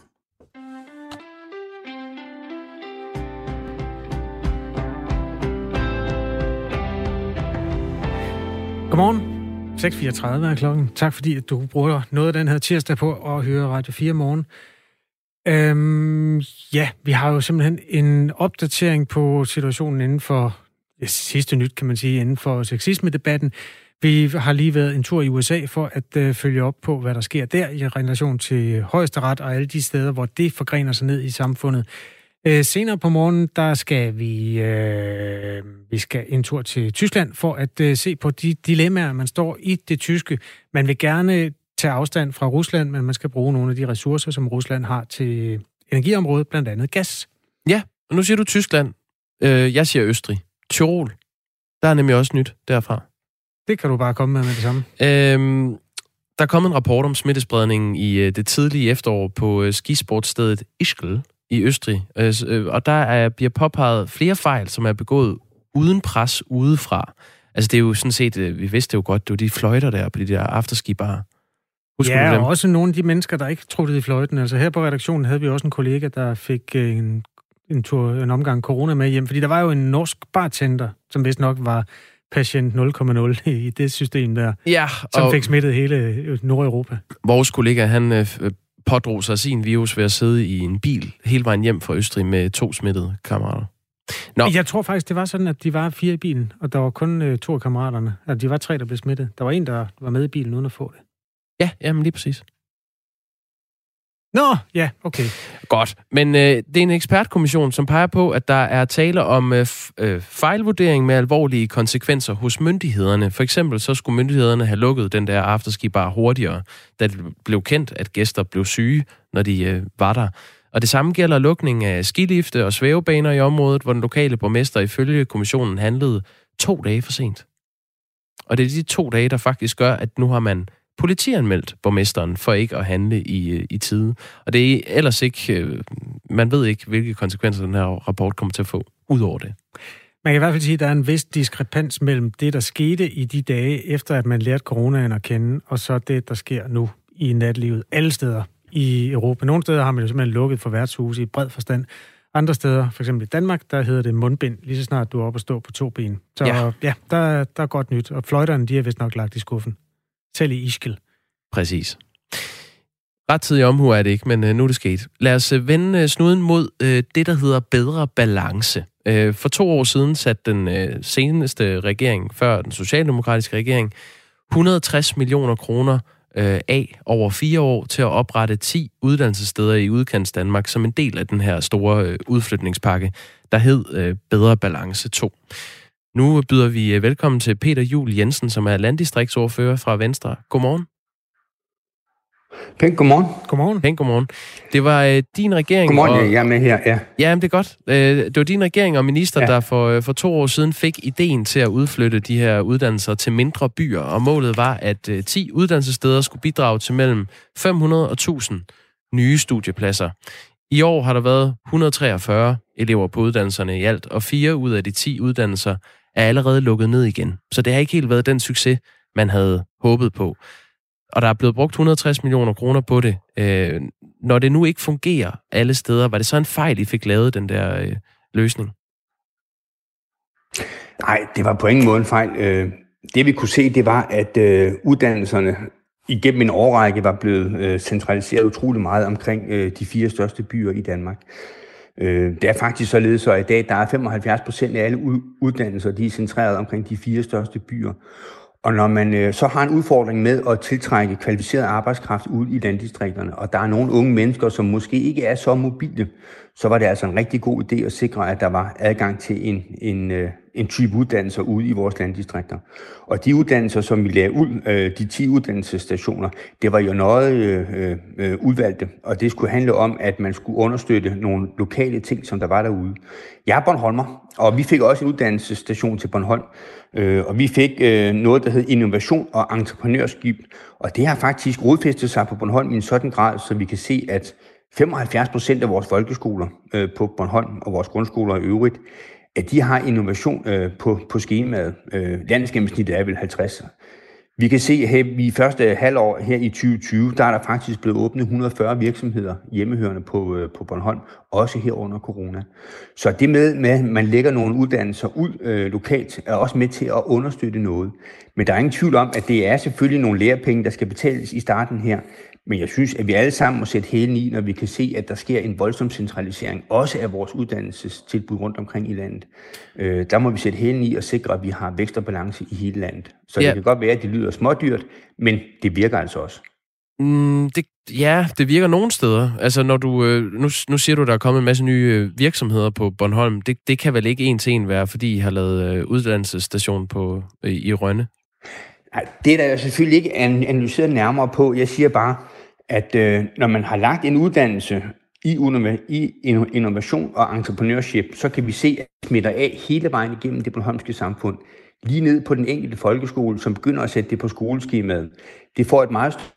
Godmorgen. 6.34 er klokken. Tak fordi at du bruger noget af den her tirsdag på at høre Radio 4 morgen. Øhm, ja, vi har jo simpelthen en opdatering på situationen inden for ja, sidste nyt, kan man sige, inden for sexisme-debatten. Vi har lige været en tur i USA for at øh, følge op på, hvad der sker der i relation til højesteret og alle de steder, hvor det forgrener sig ned i samfundet. Øh, senere på morgen, der skal vi, øh, vi skal en tur til Tyskland for at øh, se på de dilemmaer, man står i det tyske. Man vil gerne tage afstand fra Rusland, men man skal bruge nogle af de ressourcer, som Rusland har til energiområdet, blandt andet gas. Ja, og nu siger du Tyskland. Øh, jeg siger Østrig. Tyrol. Der er nemlig også nyt derfra. Det kan du bare komme med med det samme. Øhm, der kom en rapport om smittespredningen i øh, det tidlige efterår på øh, skisportstedet Ischgl i Østrig, øh, øh, og der er, bliver påpeget flere fejl, som er begået uden pres udefra. Altså det er jo sådan set, øh, vi vidste jo godt, det var de fløjter der på de der afterski-barer. Husker ja, og også nogle af de mennesker, der ikke troede i fløjten. Altså her på redaktionen havde vi også en kollega, der fik en, en, tur, en omgang corona med hjem, fordi der var jo en norsk bartender, som vist nok var patient 0,0 i det system der, ja, som fik smittet hele Nordeuropa. Vores kollega, han øh, pådrog sig sin virus ved at sidde i en bil hele vejen hjem fra Østrig med to smittede kammerater. Nå. Jeg tror faktisk, det var sådan, at de var fire i bilen, og der var kun øh, to af kammeraterne. Altså, de var tre, der blev smittet. Der var en, der var med i bilen uden at få det. Ja, jamen lige præcis. Nå, ja, okay. Godt. Men øh, det er en ekspertkommission, som peger på, at der er tale om øh, øh, fejlvurdering med alvorlige konsekvenser hos myndighederne. For eksempel så skulle myndighederne have lukket den der afterski bar hurtigere, da det blev kendt, at gæster blev syge, når de øh, var der. Og det samme gælder lukning af skilifte og svævebaner i området, hvor den lokale borgmester ifølge kommissionen handlede to dage for sent. Og det er de to dage, der faktisk gør, at nu har man politianmeldt borgmesteren for ikke at handle i, i tide. Og det er ellers ikke, øh, man ved ikke, hvilke konsekvenser den her rapport kommer til at få, ud over det. Man kan i hvert fald sige, at der er en vis diskrepans mellem det, der skete i de dage, efter at man lærte coronaen at kende, og så det, der sker nu i natlivet alle steder i Europa. Nogle steder har man jo simpelthen lukket for værtshuse i bred forstand. Andre steder, for eksempel i Danmark, der hedder det mundbind, lige så snart du er oppe og stå på to ben. Så ja, ja der, der er godt nyt. Og fløjterne, de er vist nok lagt i skuffen. Selv i Ischgl. Præcis. Ret omhu er det ikke, men øh, nu er det sket. Lad os øh, vende øh, snuden mod det, der hedder bedre balance. For to år siden satte den seneste regering, før den socialdemokratiske regering, 160 millioner kroner af over fire år til at oprette 10 uddannelsessteder i udkants Danmark som en del af den her store udflytningspakke, der hed Bedre Balance 2. Nu byder vi øh, velkommen til Peter Jul Jensen, som er landdistriktsordfører fra Venstre. Godmorgen. Pænt godmorgen. Godmorgen. Pænt godmorgen. Det var øh, din regering... Godmorgen, og... jeg er med her, ja. Ja, men det er godt. Øh, det var din regering og minister, ja. der for, øh, for to år siden fik ideen til at udflytte de her uddannelser til mindre byer, og målet var, at øh, 10 uddannelsessteder skulle bidrage til mellem 500 og 1000 nye studiepladser. I år har der været 143 elever på uddannelserne i alt, og fire ud af de 10 uddannelser er allerede lukket ned igen. Så det har ikke helt været den succes, man havde håbet på. Og der er blevet brugt 160 millioner kroner på det. Øh, når det nu ikke fungerer alle steder, var det så en fejl, I fik lavet den der øh, løsning? Nej, det var på ingen måde en fejl. Øh, det vi kunne se, det var, at øh, uddannelserne igennem en årrække var blevet øh, centraliseret utrolig meget omkring øh, de fire største byer i Danmark. Øh, det er faktisk således, at i dag der er 75 procent af alle uddannelser, de er centreret omkring de fire største byer. Og når man øh, så har en udfordring med at tiltrække kvalificeret arbejdskraft ud i landdistrikterne, og der er nogle unge mennesker, som måske ikke er så mobile, så var det altså en rigtig god idé at sikre, at der var adgang til en, en, øh, en type uddannelser ude i vores landdistrikter. Og de uddannelser, som vi lagde ud, øh, de 10 uddannelsesstationer, det var jo noget øh, øh, udvalgte, og det skulle handle om, at man skulle understøtte nogle lokale ting, som der var derude. Jeg er Bornholmer, og vi fik også en uddannelsesstation til Bornholm, øh, og vi fik øh, noget, der hed innovation og entreprenørskib, og det har faktisk rodfæstet sig på Bornholm i en sådan grad, så vi kan se, at 75 procent af vores folkeskoler øh, på Bornholm og vores grundskoler i øvrigt, at de har innovation øh, på, på skemaet. Øh, landsgennemsnittet er vel 50. Vi kan se, at i første halvår her i 2020, der er der faktisk blevet åbnet 140 virksomheder hjemmehørende på, øh, på Bornholm, også her under corona. Så det med, med at man lægger nogle uddannelser ud øh, lokalt, er også med til at understøtte noget. Men der er ingen tvivl om, at det er selvfølgelig nogle lærepenge, der skal betales i starten her. Men jeg synes, at vi alle sammen må sætte hælen i, når vi kan se, at der sker en voldsom centralisering, også af vores uddannelsestilbud rundt omkring i landet. Øh, der må vi sætte hælen i og sikre, at vi har vækst og balance i hele landet. Så ja. det kan godt være, at det lyder smådyrt, men det virker altså også. Mm, det, ja, det virker nogle steder. Altså, når du, øh, nu, nu siger du, der er kommet en masse nye øh, virksomheder på Bornholm. Det, det kan vel ikke en til en være, fordi I har lavet øh, uddannelsesstation på, øh, i Rønne? Nej, det er der selvfølgelig ikke analyseret nærmere på. Jeg siger bare, at øh, når man har lagt en uddannelse i, i innovation og entreprenørship, så kan vi se, at det smitter af hele vejen igennem det bornholmske samfund. Lige ned på den enkelte folkeskole, som begynder at sætte det på skoleskemaet. Det får et meget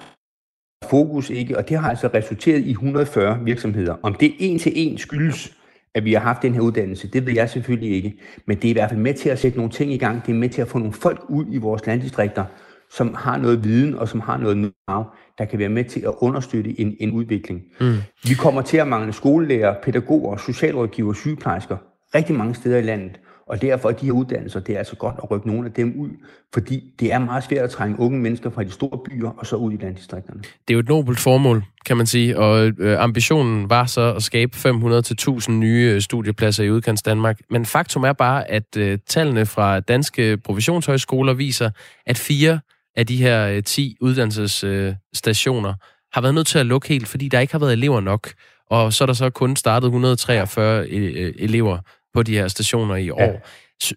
fokus ikke, og det har altså resulteret i 140 virksomheder. Om det en til en skyldes, at vi har haft den her uddannelse, det ved jeg selvfølgelig ikke. Men det er i hvert fald med til at sætte nogle ting i gang. Det er med til at få nogle folk ud i vores landdistrikter, som har noget viden og som har noget know der kan være med til at understøtte en, en udvikling. Mm. Vi kommer til at mangle skolelærer, pædagoger, socialrådgiver, sygeplejersker rigtig mange steder i landet. Og derfor er de her uddannelser, det er altså godt at rykke nogle af dem ud, fordi det er meget svært at trænge unge mennesker fra de store byer og så ud i landdistrikterne. Det er jo et nobelt formål, kan man sige, og øh, ambitionen var så at skabe 500-1000 nye øh, studiepladser i udkants Danmark. Men faktum er bare, at øh, tallene fra danske professionshøjskoler viser, at fire af de her øh, 10 uddannelsesstationer øh, har været nødt til at lukke helt, fordi der ikke har været elever nok. Og så er der så kun startet 143 øh, elever på de her stationer i år. Ja.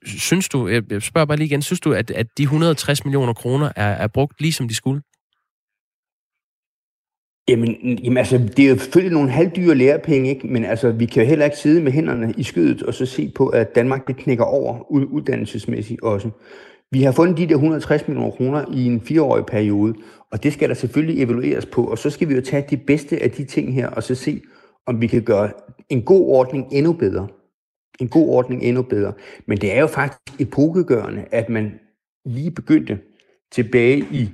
Synes du, jeg spørger bare lige igen, synes du, at, at de 160 millioner kroner er, er brugt lige som de skulle? Jamen, jamen altså, det er jo selvfølgelig nogle halvdyre lærepenge, ikke? men altså, vi kan jo heller ikke sidde med hænderne i skydet og så se på, at Danmark det knækker over uddannelsesmæssigt også. Vi har fundet de der 160 millioner kroner i en fireårig periode, og det skal der selvfølgelig evalueres på, og så skal vi jo tage de bedste af de ting her, og så se, om vi kan gøre en god ordning endnu bedre. En god ordning endnu bedre. Men det er jo faktisk epokegørende, at man lige begyndte tilbage i,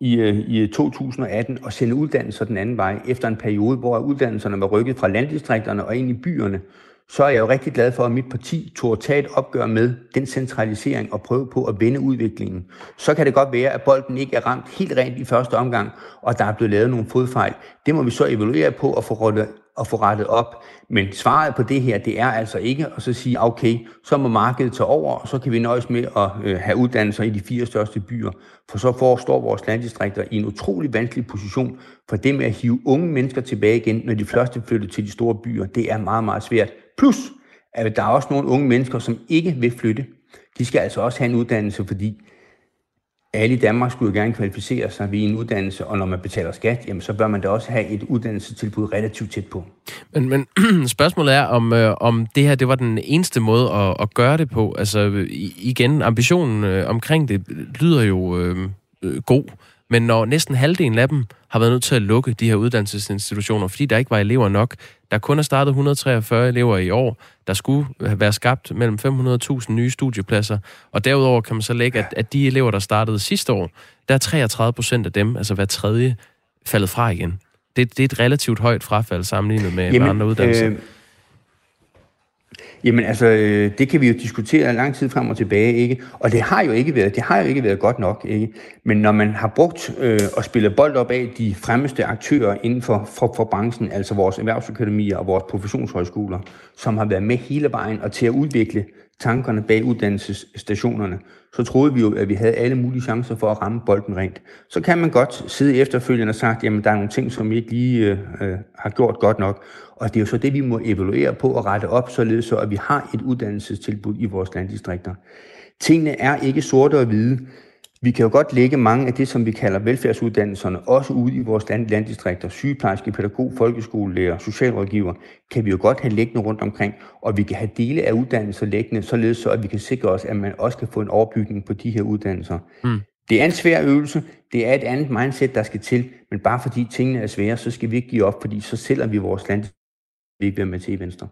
i, øh, i 2018 at sende uddannelser den anden vej, efter en periode, hvor uddannelserne var rykket fra landdistrikterne og ind i byerne, så er jeg jo rigtig glad for, at mit parti tog at tage et opgør med den centralisering og prøve på at vende udviklingen. Så kan det godt være, at bolden ikke er ramt helt rent i første omgang, og der er blevet lavet nogle fodfejl. Det må vi så evaluere på og få rettet, og få rettet op. Men svaret på det her, det er altså ikke at så sige, okay, så må markedet tage over, og så kan vi nøjes med at øh, have uddannelser i de fire største byer. For så forestår vores landdistrikter i en utrolig vanskelig position, for det med at hive unge mennesker tilbage igen, når de første flytter til de store byer, det er meget, meget svært. Plus, at der er også nogle unge mennesker, som ikke vil flytte. De skal altså også have en uddannelse, fordi alle i Danmark skulle jo gerne kvalificere sig ved en uddannelse, og når man betaler skat, jamen, så bør man da også have et uddannelsestilbud relativt tæt på. Men, men spørgsmålet er, om, øh, om det her det var den eneste måde at, at gøre det på. Altså igen, ambitionen øh, omkring det lyder jo øh, øh, god. Men når næsten halvdelen af dem har været nødt til at lukke de her uddannelsesinstitutioner, fordi der ikke var elever nok, der kun er startet 143 elever i år, der skulle være skabt mellem 500.000 nye studiepladser, og derudover kan man så lægge, at, at de elever, der startede sidste år, der er 33 procent af dem, altså hver tredje, faldet fra igen. Det, det er et relativt højt frafald sammenlignet med, Jamen, med andre uddannelser. Øh Jamen altså, øh, det kan vi jo diskutere lang tid frem og tilbage, ikke? Og det har jo ikke været, det har jo ikke været godt nok, ikke? Men når man har brugt øh, og spillet bold op af de fremmeste aktører inden for, for, for branchen, altså vores erhvervsøkonomier og vores professionshøjskoler, som har været med hele vejen og til at udvikle tankerne bag uddannelsesstationerne, så troede vi jo, at vi havde alle mulige chancer for at ramme bolden rent. Så kan man godt sidde efterfølgende og sagt, jamen der er nogle ting, som vi ikke lige øh, øh, har gjort godt nok. Og det er jo så det, vi må evaluere på og rette op, således så at vi har et uddannelsestilbud i vores landdistrikter. Tingene er ikke sorte og hvide. Vi kan jo godt lægge mange af det, som vi kalder velfærdsuddannelserne, også ude i vores land, landdistrikter. Sygeplejerske, pædagog, folkeskolelærer, socialrådgiver, kan vi jo godt have liggende rundt omkring, og vi kan have dele af uddannelser liggende, således så at vi kan sikre os, at man også kan få en overbygning på de her uddannelser. Mm. Det er en svær øvelse, det er et andet mindset, der skal til, men bare fordi tingene er svære, så skal vi ikke give op, fordi så sælger vi vores land, vi ikke være med til i Venstre.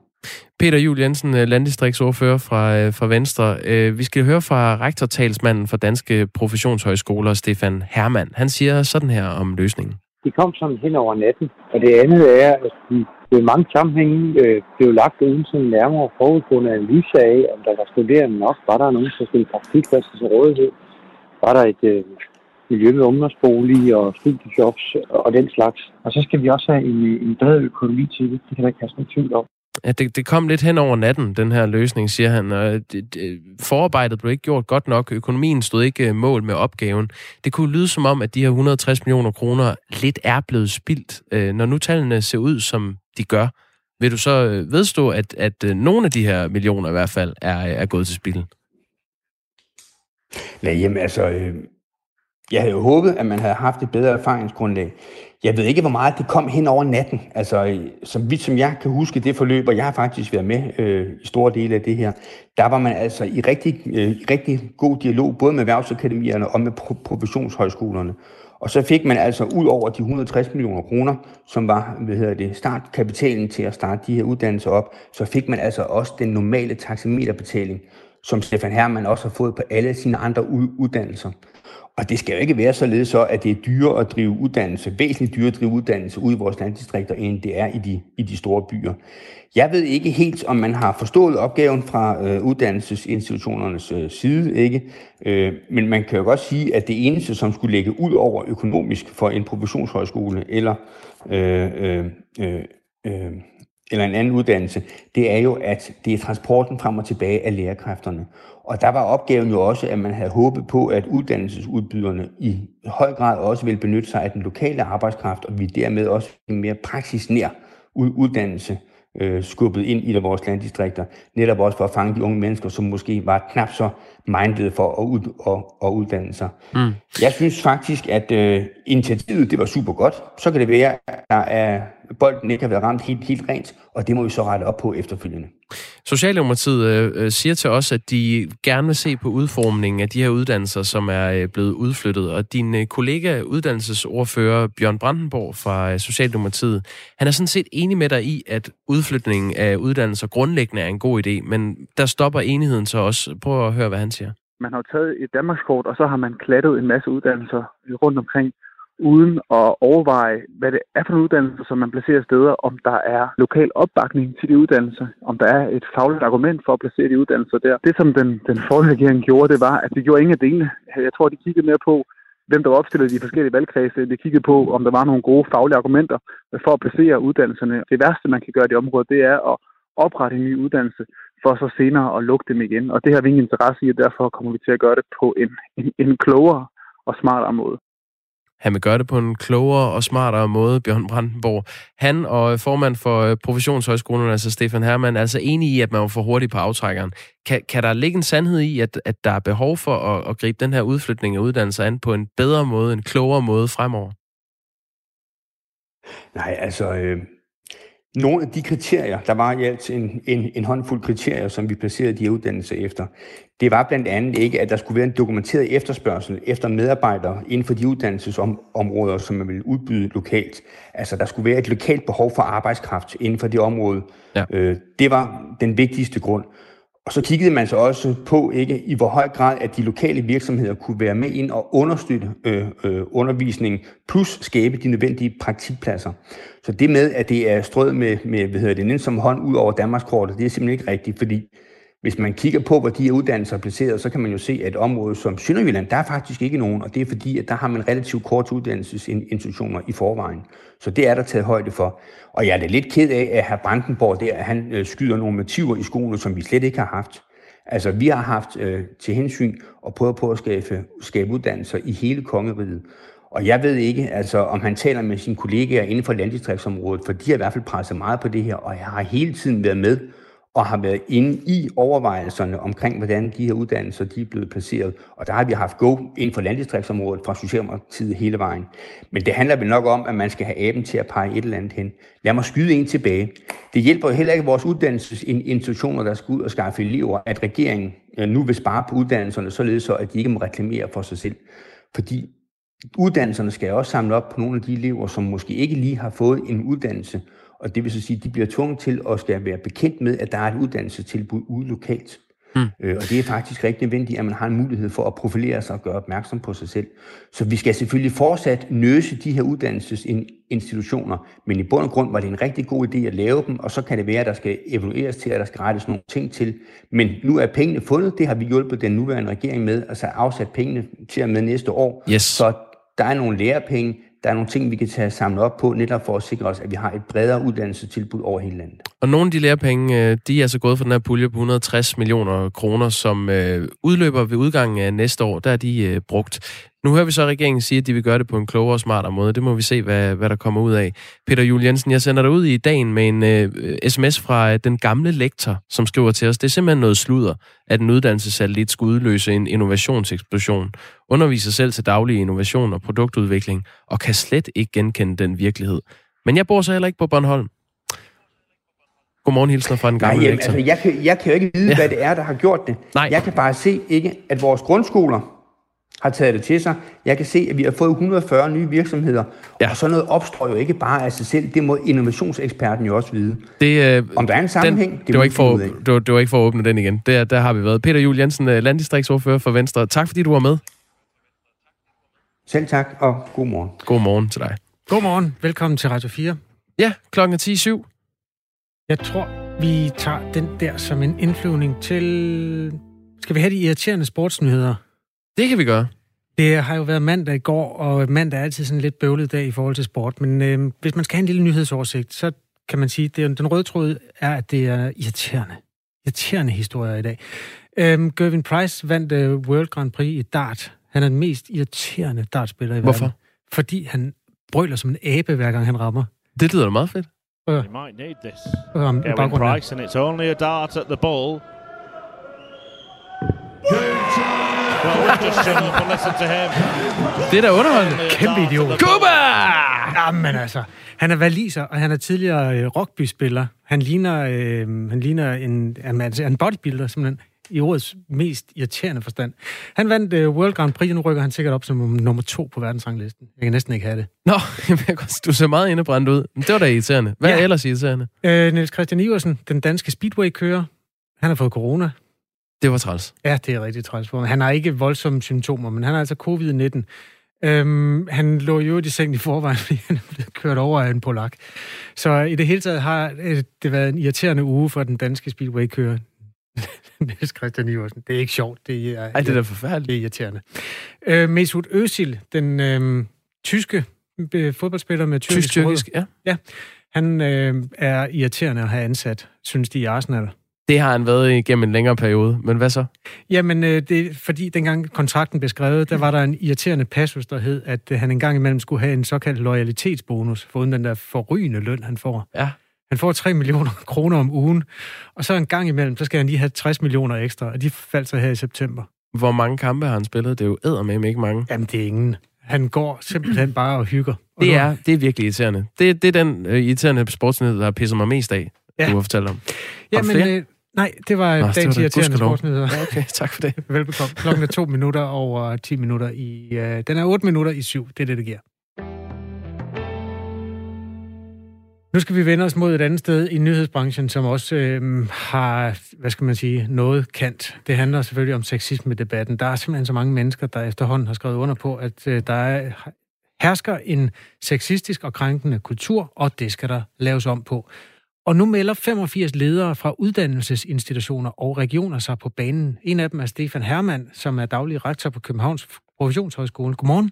Peter Jul Jensen, øh, landdistriktsordfører fra, øh, fra Venstre. Øh, vi skal høre fra rektortalsmanden for Danske Professionshøjskoler, Stefan Hermann. Han siger sådan her om løsningen. De kom sådan hen over natten, og det andet er, at de i mange sammenhænge øh, blev lagt uden sådan nærmere forudgående analyse af, om der var studerende nok, var der nogen, der skulle praktikpladser til rådighed, var der et øh, miljø med ungdomsbolig og studiejobs og den slags. Og så skal vi også have en, en bedre økonomi til det, det kan der ikke have sådan tvivl om. Ja, det, det kom lidt hen over natten, den her løsning, siger han. Og øh, det, det, forarbejdet blev ikke gjort godt nok. Økonomien stod ikke øh, mål med opgaven. Det kunne lyde som om, at de her 160 millioner kroner lidt er blevet spildt. Øh, når nu tallene ser ud, som de gør, vil du så øh, vedstå, at, at nogle af de her millioner i hvert fald er, er gået til spil? Nej, jamen altså, øh, jeg havde jo håbet, at man havde haft et bedre erfaringsgrundlag. Jeg ved ikke, hvor meget det kom hen over natten. Altså, som vidt som jeg kan huske det forløb, og jeg har faktisk været med øh, i store dele af det her, der var man altså i rigtig, øh, rigtig god dialog, både med erhvervsakademierne og med professionshøjskolerne. Og så fik man altså ud over de 160 millioner kroner, som var hvad hedder det, startkapitalen til at starte de her uddannelser op, så fik man altså også den normale taxameterbetaling, som Stefan Hermann også har fået på alle sine andre uddannelser. Og det skal jo ikke være således så, at det er dyrere at drive uddannelse, væsentligt dyrere at drive uddannelse ude i vores landdistrikter, end det er i de, i de store byer. Jeg ved ikke helt, om man har forstået opgaven fra øh, uddannelsesinstitutionernes øh, side, ikke? Øh, men man kan jo godt sige, at det eneste, som skulle ligge ud over økonomisk for en professionshøjskole eller øh, øh, øh, øh eller en anden uddannelse, det er jo, at det er transporten frem og tilbage af lærerkræfterne. Og der var opgaven jo også, at man havde håbet på, at uddannelsesudbyderne i høj grad også ville benytte sig af den lokale arbejdskraft, og vi dermed også en mere praksisnær uddannelse øh, skubbet ind i vores landdistrikter, netop også for at fange de unge mennesker, som måske var knap så mindede for at, ud, at, at uddanne sig. Mm. Jeg synes faktisk, at øh, initiativet det var super godt. Så kan det være, at der er, bolden ikke har været ramt helt, helt rent, og det må vi så rette op på efterfølgende. Socialdemokratiet øh, øh, siger til os, at de gerne vil se på udformningen af de her uddannelser, som er øh, blevet udflyttet. Og din øh, kollega, uddannelsesordfører Bjørn Brandenborg fra øh, Socialdemokratiet, han er sådan set enig med dig i, at udflytningen af uddannelser grundlæggende er en god idé, men der stopper enigheden så også. Prøv at høre, hvad han siger. Man har taget et Danmarkskort, og så har man klattet en masse uddannelser rundt omkring uden at overveje, hvad det er for en uddannelse, som man placerer steder, om der er lokal opbakning til de uddannelser, om der er et fagligt argument for at placere de uddannelser der. Det, som den, den forrige regering gjorde, det var, at de gjorde ingen af delene. Jeg tror, de kiggede mere på, hvem der var opstillet i de forskellige valgkredse. De kiggede på, om der var nogle gode faglige argumenter for at placere uddannelserne. Det værste, man kan gøre i det område, det er at oprette en ny uddannelse, for så senere at lukke dem igen. Og det har vi ingen interesse i, og derfor kommer vi til at gøre det på en, en, en klogere og smartere måde. Han vil gøre det på en klogere og smartere måde, Bjørn Brandenborg. Han og formand for øh, professionshøjskolerne, altså Stefan Hermann, er altså enig i, at man var for hurtigt på aftrækkeren. Kan, kan der ligge en sandhed i, at, at der er behov for at, at gribe den her udflytning af uddannelser an på en bedre måde, en klogere måde fremover? Nej, altså, øh, nogle af de kriterier, der var i alt en, en, en håndfuld kriterier, som vi placerede de her uddannelser efter, det var blandt andet ikke, at der skulle være en dokumenteret efterspørgsel efter medarbejdere inden for de uddannelsesområder, som man ville udbyde lokalt. Altså, der skulle være et lokalt behov for arbejdskraft inden for det område. Ja. Øh, det var den vigtigste grund. Og så kiggede man så også på, ikke, i hvor høj grad at de lokale virksomheder kunne være med ind og understøtte øh, øh, undervisningen, plus skabe de nødvendige praktikpladser. Så det med, at det er strød med, med hvad hedder det, som hånd ud over Danmarkskortet, det er simpelthen ikke rigtigt, fordi hvis man kigger på, hvor de her uddannelser er placeret, så kan man jo se, at et område som Sønderjylland, der er faktisk ikke nogen, og det er fordi, at der har man relativt kort uddannelsesinstitutioner i forvejen. Så det er der taget højde for. Og jeg er da lidt ked af, at herr Brandenborg der, han øh, skyder nogle motiver i skolen, som vi slet ikke har haft. Altså, vi har haft øh, til hensyn og prøvet på at skabe, skabe uddannelser i hele kongeriget. Og jeg ved ikke, altså, om han taler med sine kollegaer inden for landdistriktsområdet, for de har i hvert fald presset meget på det her, og jeg har hele tiden været med og har været inde i overvejelserne omkring, hvordan de her uddannelser de er blevet placeret. Og der har vi haft go inden for landdistriktsområdet fra Socialdemokratiet hele vejen. Men det handler vel nok om, at man skal have aben til at pege et eller andet hen. Lad mig skyde en tilbage. Det hjælper jo heller ikke vores uddannelsesinstitutioner, der skal ud og skaffe elever, at regeringen øh, nu vil spare på uddannelserne, således så, at de ikke må reklamere for sig selv. Fordi uddannelserne skal også samle op på nogle af de elever, som måske ikke lige har fået en uddannelse, og det vil så sige, at de bliver tvunget til at skal være bekendt med, at der er et uddannelsestilbud ude lokalt. Mm. Øh, og det er faktisk rigtig nødvendigt, at man har en mulighed for at profilere sig og gøre opmærksom på sig selv. Så vi skal selvfølgelig fortsat nøse de her uddannelsesinstitutioner, men i bund og grund var det en rigtig god idé at lave dem, og så kan det være, at der skal evalueres til, at der skal rettes nogle ting til. Men nu er pengene fundet, det har vi hjulpet den nuværende regering med, altså afsat pengene til at med næste år. Yes. Så der er nogle lærepenge, der er nogle ting, vi kan tage samle op på, netop for at sikre os, at vi har et bredere uddannelsestilbud over hele landet. Og nogle af de lærepenge, øh, de er altså gået fra den her pulje på 160 millioner kroner, som øh, udløber ved udgangen af næste år. Der er de øh, brugt. Nu hører vi så, at regeringen sige, at de vil gøre det på en klogere og smartere måde. Det må vi se, hvad, hvad der kommer ud af. Peter Jul Jensen, jeg sender dig ud i dagen med en uh, sms fra uh, den gamle lektor, som skriver til os, det er simpelthen noget sludder, at en uddannelsessatellit skulle udløse en innovationseksplosion. Underviser selv til daglig innovation og produktudvikling, og kan slet ikke genkende den virkelighed. Men jeg bor så heller ikke på Bornholm. Godmorgen, hilsner fra den gamle Nej, jamen, lektor. Altså, jeg, kan, jeg kan jo ikke vide, ja. hvad det er, der har gjort det. Nej. Jeg kan bare se, ikke, at vores grundskoler har taget det til sig. Jeg kan se, at vi har fået 140 nye virksomheder, ja. og sådan noget opstår jo ikke bare af sig selv. Det må innovationseksperten jo også vide. Det, øh, Om der er en sammenhæng, den, det, det, var ikke for, det, var, det var ikke for at åbne den igen. Der, der har vi været. Peter Jul Jensen, øh, landdistriktsordfører for Venstre. Tak fordi du var med. Selv tak, og god morgen. God morgen til dig. Godmorgen. Velkommen til Radio 4. Ja, klokken er 10.07. Jeg tror, vi tager den der som en indflyvning til... Skal vi have de irriterende sportsnyheder? Det kan vi gøre. Det har jo været mandag i går, og mandag er altid sådan en lidt bøvlet dag i forhold til sport. Men øh, hvis man skal have en lille nyhedsoversigt, så kan man sige, at den røde tråd er, at det er irriterende. Irriterende historier i dag. Øh, Gervin Price vandt øh, World Grand Prix i dart. Han er den mest irriterende dartspiller i Hvorfor? verden. Fordi han brøler som en abe, hver gang han rammer. Det lyder da meget fedt. Øh, They might need this. um, Gavin baggrunden her. Price, and it's only a dart at the ball. Well, Det er da underholdende. Kæmpe idiot. Kuba! Jamen altså, han er valiser, og han er tidligere øh, rugbyspiller. Han ligner, øh, han ligner en, altså, en bodybuilder, simpelthen i ordets mest irriterende forstand. Han vandt øh, World Grand Prix, og nu rykker han sikkert op som nummer to på verdensranglisten. Jeg kan næsten ikke have det. Nå, jamen, du ser meget indebrændt ud. Men det var da irriterende. Hvad Ja. er ellers irriterende? Øh, Niels Christian Iversen, den danske speedway-kører, han har fået corona. Det var træls. Ja, det er rigtig træls. Han har ikke voldsomme symptomer, men han har altså covid-19. Øhm, han lå jo i seng i forvejen, fordi han blevet kørt over af en polak. Så i det hele taget har øh, det været en irriterende uge for den danske speedway-kører. Niels Christian Iversen. Det er ikke sjovt. Det er, Ej, det er da forfærdeligt. det er irriterende. Øh, Mesut Özil, den øh, tyske fodboldspiller med tyrkisk Tysk-tyrkisk, ja. Ja, han øh, er irriterende at have ansat, synes de i Arsenal. Det har han været igennem en længere periode. Men hvad så? Jamen, øh, det fordi dengang kontrakten blev skrevet, der var der en irriterende passus, der hed, at øh, han engang imellem skulle have en såkaldt loyalitetsbonus, foruden den der forrygende løn, han får. Ja. Han får 3 millioner kroner om ugen, og så en gang imellem, så skal han lige have 60 millioner ekstra, og de faldt så her i september. Hvor mange kampe har han spillet? Det er jo eddermame ikke mange. Jamen, det er ingen. Han går simpelthen bare og hygger. Og Det er, det er virkelig irriterende. Det, det er den øh, irriterende sportsnyhed, der har pisset mig mest af, Ja. du har fortalt om. Jamen, flere? øh, nej, det var Nå, dagens irriterende sportsnyheder. Ja, okay, tak for det. Velbekomme. Klokken er to minutter over 10 minutter i... Øh, den er 8 minutter i syv. Det er det, det giver. Nu skal vi vende os mod et andet sted i nyhedsbranchen, som også øh, har, hvad skal man sige, noget kant. Det handler selvfølgelig om sexisme-debatten. Der er simpelthen så mange mennesker, der efterhånden har skrevet under på, at øh, der er, hersker en sexistisk og krænkende kultur, og det skal der laves om på. Og nu melder 85 ledere fra uddannelsesinstitutioner og regioner sig på banen. En af dem er Stefan Hermann, som er daglig rektor på Københavns Professionshøjskole. Godmorgen.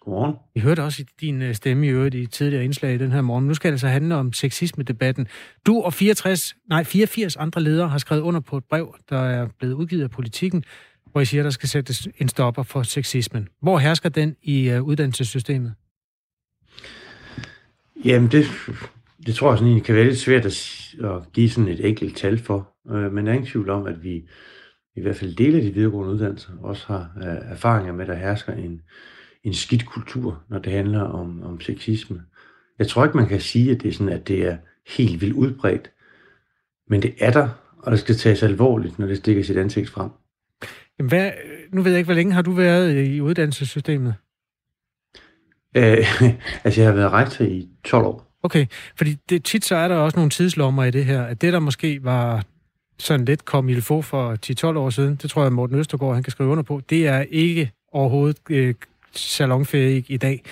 Godmorgen. Vi hørte også din øh, stemme i øvrigt i tidligere indslag i den her morgen. Nu skal det altså handle om sexisme-debatten. Du og 64, nej, 84 andre ledere har skrevet under på et brev, der er blevet udgivet af politikken, hvor I siger, der skal sættes en stopper for sexismen. Hvor hersker den i uh, uddannelsessystemet? Jamen, det, det tror jeg sådan egentlig kan være lidt svært at, give sådan et enkelt tal for. Øh, Men der er ingen tvivl om, at vi i hvert fald dele af de videregående uddannelser også har øh, erfaringer med, at der hersker en, en skidt kultur, når det handler om, om sexisme. Jeg tror ikke, man kan sige, at det er sådan, at det er helt vildt udbredt. Men det er der, og det skal tages alvorligt, når det stikker sit ansigt frem. Jamen, hvad, nu ved jeg ikke, hvor længe har du været øh, i uddannelsessystemet? Øh, altså, jeg har været rektor i 12 år. Okay, fordi det, tit så er der også nogle tidslommer i det her, at det, der måske var sådan lidt kom i få for 10-12 år siden, det tror jeg, Morten Østergaard han kan skrive under på, det er ikke overhovedet øh, salonfæhig i dag.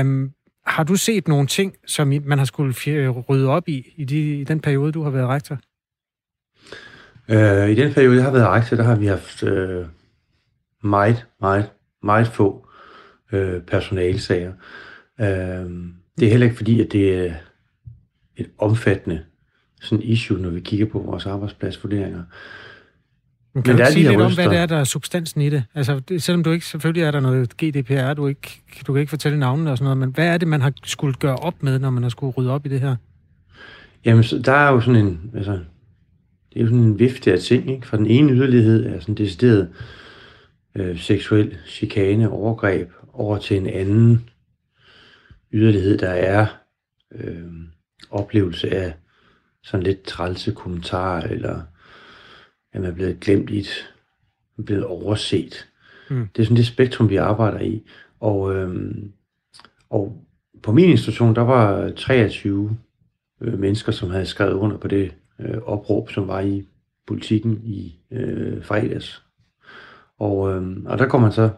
Um, har du set nogle ting, som man har skulle øh, rydde op i, i, de, i den periode, du har været rektor? Øh, I den periode, jeg har været rektor, der har vi haft øh, meget, meget, meget få øh, personalsager. Øh, det er heller ikke fordi, at det er et omfattende sådan issue, når vi kigger på vores arbejdspladsvurderinger. Men kan Men du der er sige lidt om, hvad det er, der er substansen i det? Altså, det, selvom du ikke, selvfølgelig er der noget GDPR, du, ikke, du kan ikke fortælle navnene og sådan noget, men hvad er det, man har skulle gøre op med, når man har skulle rydde op i det her? Jamen, så der er jo sådan en, altså, det er jo sådan en vifte af ting, ikke? Fra den ene yderlighed er sådan decideret øh, seksuel chikane, overgreb, over til en anden yderlighed, der er øh, oplevelse af sådan lidt trælse kommentarer, eller at man er blevet glemt i et, blevet overset. Mm. Det er sådan det spektrum, vi arbejder i. Og, øhm, og på min institution, der var 23 øh, mennesker, som havde skrevet under på det øh, opråb, som var i politikken i øh, fredags. Og, øh, og der går man så,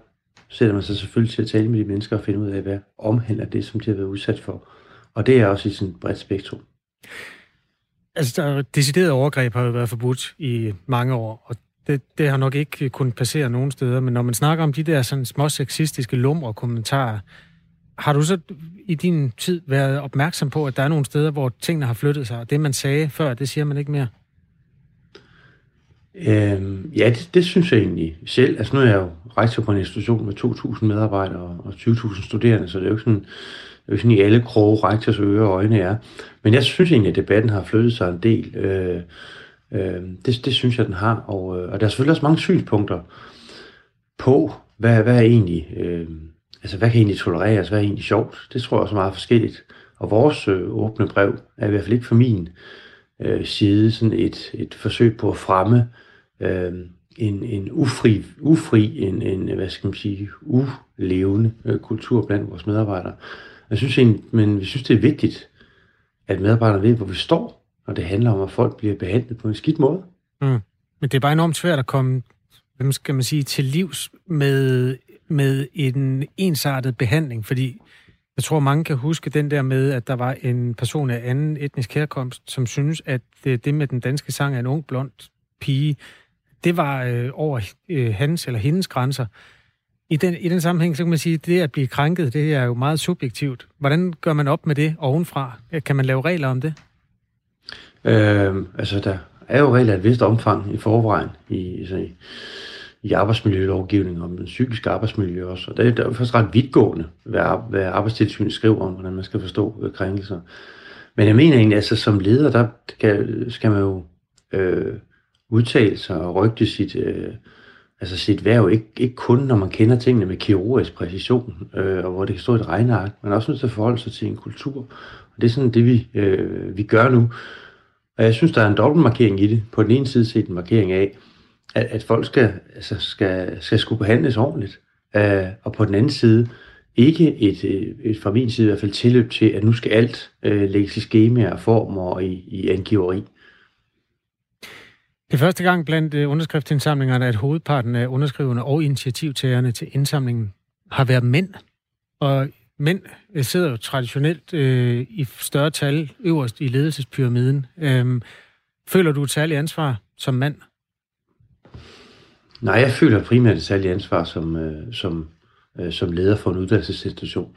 sætter man sig selvfølgelig til at tale med de mennesker og finde ud af, hvad omhandler det, som de har været udsat for. Og det er også i sådan et bredt spektrum. Altså, der, decideret overgreb har jo været forbudt i mange år, og det, det har nok ikke kunnet passere nogen steder, men når man snakker om de der sådan små sexistiske lumre kommentarer, har du så i din tid været opmærksom på, at der er nogle steder, hvor tingene har flyttet sig, og det man sagde før, det siger man ikke mere? Øhm, ja, det, det synes jeg egentlig selv. Altså nu er jeg jo rektor på en institution med 2.000 medarbejdere og 20.000 studerende, så det er jo ikke sådan, det er jo sådan i alle kroge rektors øre og øjne er. Men jeg synes egentlig, at debatten har flyttet sig en del. Øh, øh, det, det synes jeg, den har. Og, øh, og der er selvfølgelig også mange synspunkter på, hvad, hvad er egentlig... Øh, altså, hvad kan egentlig tolereres? Hvad er egentlig sjovt? Det tror jeg også er meget forskelligt. Og vores øh, åbne brev er i hvert fald ikke for min øh, side sådan et, et forsøg på at fremme øh, en, en ufri, ufri en, en, hvad skal man sige, ulevende øh, kultur blandt vores medarbejdere. Jeg synes egentlig, men vi synes, det er vigtigt, at medarbejderne ved, hvor vi står, når det handler om, at folk bliver behandlet på en skidt måde. Mm. Men det er bare enormt svært at komme hvem skal man sige, til livs med, med en ensartet behandling, fordi jeg tror, mange kan huske den der med, at der var en person af anden etnisk herkomst, som synes, at det, det med den danske sang af en ung, blond pige, det var øh, over øh, hans eller hendes grænser. I den, I den sammenhæng, så kan man sige, at det at blive krænket, det er jo meget subjektivt. Hvordan gør man op med det ovenfra? Kan man lave regler om det? Øh, altså, der er jo regler af et vist omfang i forvejen i, altså, i, i arbejdsmiljølovgivningen om den psykiske arbejdsmiljø også. Og det er, faktisk ret vidtgående, hvad, hvad arbejdstilsynet skriver om, hvordan man skal forstå øh, krænkelser. Men jeg mener egentlig, altså som leder, der skal, skal man jo øh, udtalelser og rygte sit, øh, altså sit værv, ikke, ikke kun når man kender tingene med kirurgisk præcision, øh, og hvor det kan stå et regneark, men også nødt til at forholde sig til en kultur. Og det er sådan det, vi, øh, vi gør nu. Og jeg synes, der er en dobbeltmarkering i det. På den ene side set en markering af, at, at folk skal, altså skal, skal skulle behandles ordentligt. øh, og på den anden side, ikke et, øh, et fra min side i hvert fald tilløb til, at nu skal alt øh, lægges i skemaer og former og i, i angiveri. Det er første gang blandt uh, underskriftsindsamlingerne, at hovedparten af underskriverne og initiativtagerne til indsamlingen har været mænd. Og mænd sidder jo traditionelt øh, i større tal øverst i ledelsespyramiden. Øhm, føler du et særligt ansvar som mand? Nej, jeg føler primært et særligt ansvar som, øh, som, øh, som leder for en uddannelsesinstitution.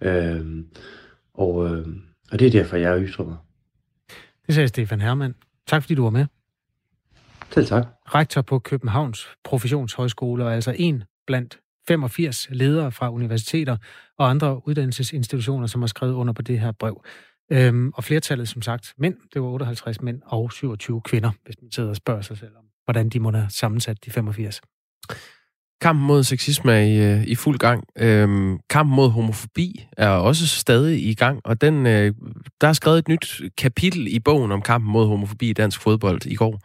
Øh, og, øh, og det er derfor, jeg ytrer mig. Det sagde Stefan Hermann. Tak fordi du var med. Selv tak. Rektor på Københavns Professionshøjskole, og altså en blandt 85 ledere fra universiteter og andre uddannelsesinstitutioner, som har skrevet under på det her brev. Øhm, og flertallet, som sagt, mænd, det var 58 mænd og 27 kvinder, hvis man sidder og spørger sig selv om, hvordan de må have sammensat de 85. Kampen mod sexisme er i, øh, i fuld gang. Øhm, kampen mod homofobi er også stadig i gang, og den, øh, der er skrevet et nyt kapitel i bogen om kampen mod homofobi i dansk fodbold i går.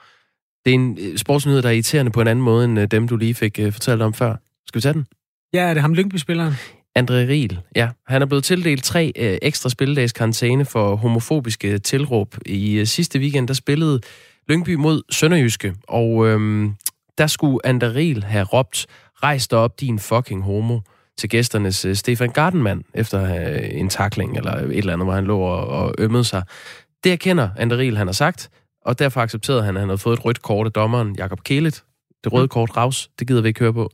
Det er en øh, sportsnyhed, der er irriterende på en anden måde, end øh, dem, du lige fik øh, fortalt om før. Skal vi tage den? Ja, er det ham Lyngby-spilleren? André Riel, ja. Han er blevet tildelt tre øh, ekstra spilledags karantæne for homofobiske tilråb. I øh, sidste weekend, der spillede Lyngby mod Sønderjyske, og øh, der skulle André Riel have råbt, rejs dig op, din fucking homo, til gæsternes øh, Stefan Gardenman, efter øh, en takling eller et eller andet, hvor han lå og, og ømmede sig. Det erkender André Riel, han har sagt, og derfor accepterede han, at han havde fået et rødt kort af dommeren Jakob Kelet. Det røde kort raus, det gider vi ikke høre på.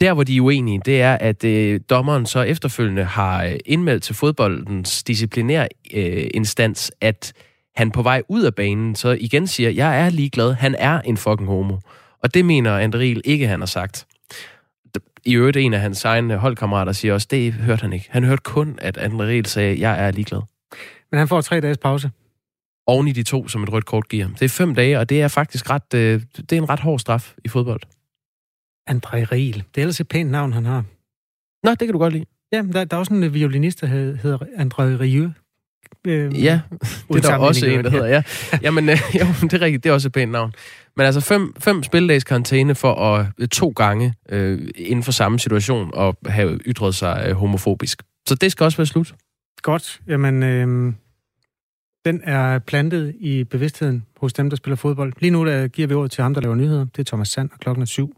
Der, hvor de er uenige, det er, at øh, dommeren så efterfølgende har øh, indmeldt til fodboldens disciplinær øh, instans, at han på vej ud af banen så igen siger, jeg er ligeglad, han er en fucking homo. Og det mener Andriel ikke, han har sagt. I øvrigt en af hans egne holdkammerater siger også, det hørte han ikke. Han hørte kun, at Andriel sagde, jeg er ligeglad. Men han får tre dages pause. Oven i de to, som et rødt kort giver. Det er fem dage, og det er faktisk ret, øh, det er en ret hård straf i fodbold. André Riel. Det er ellers et pænt navn, han har. Nå, det kan du godt lide. Ja, der, der er også en violinist, der hedder André Rieu. Øh, Ja, det er der også en, der hedder, ja. ja. Jamen, øh, jo, det er rigtigt, det er også et pænt navn. Men altså fem, fem spilledags karantæne for at øh, to gange øh, inden for samme situation og have ytret sig øh, homofobisk. Så det skal også være slut. Godt. Jamen, øh, den er plantet i bevidstheden hos dem, der spiller fodbold. Lige nu der giver vi ordet til ham, der laver nyheder. Det er Thomas Sand, og klokken er syv.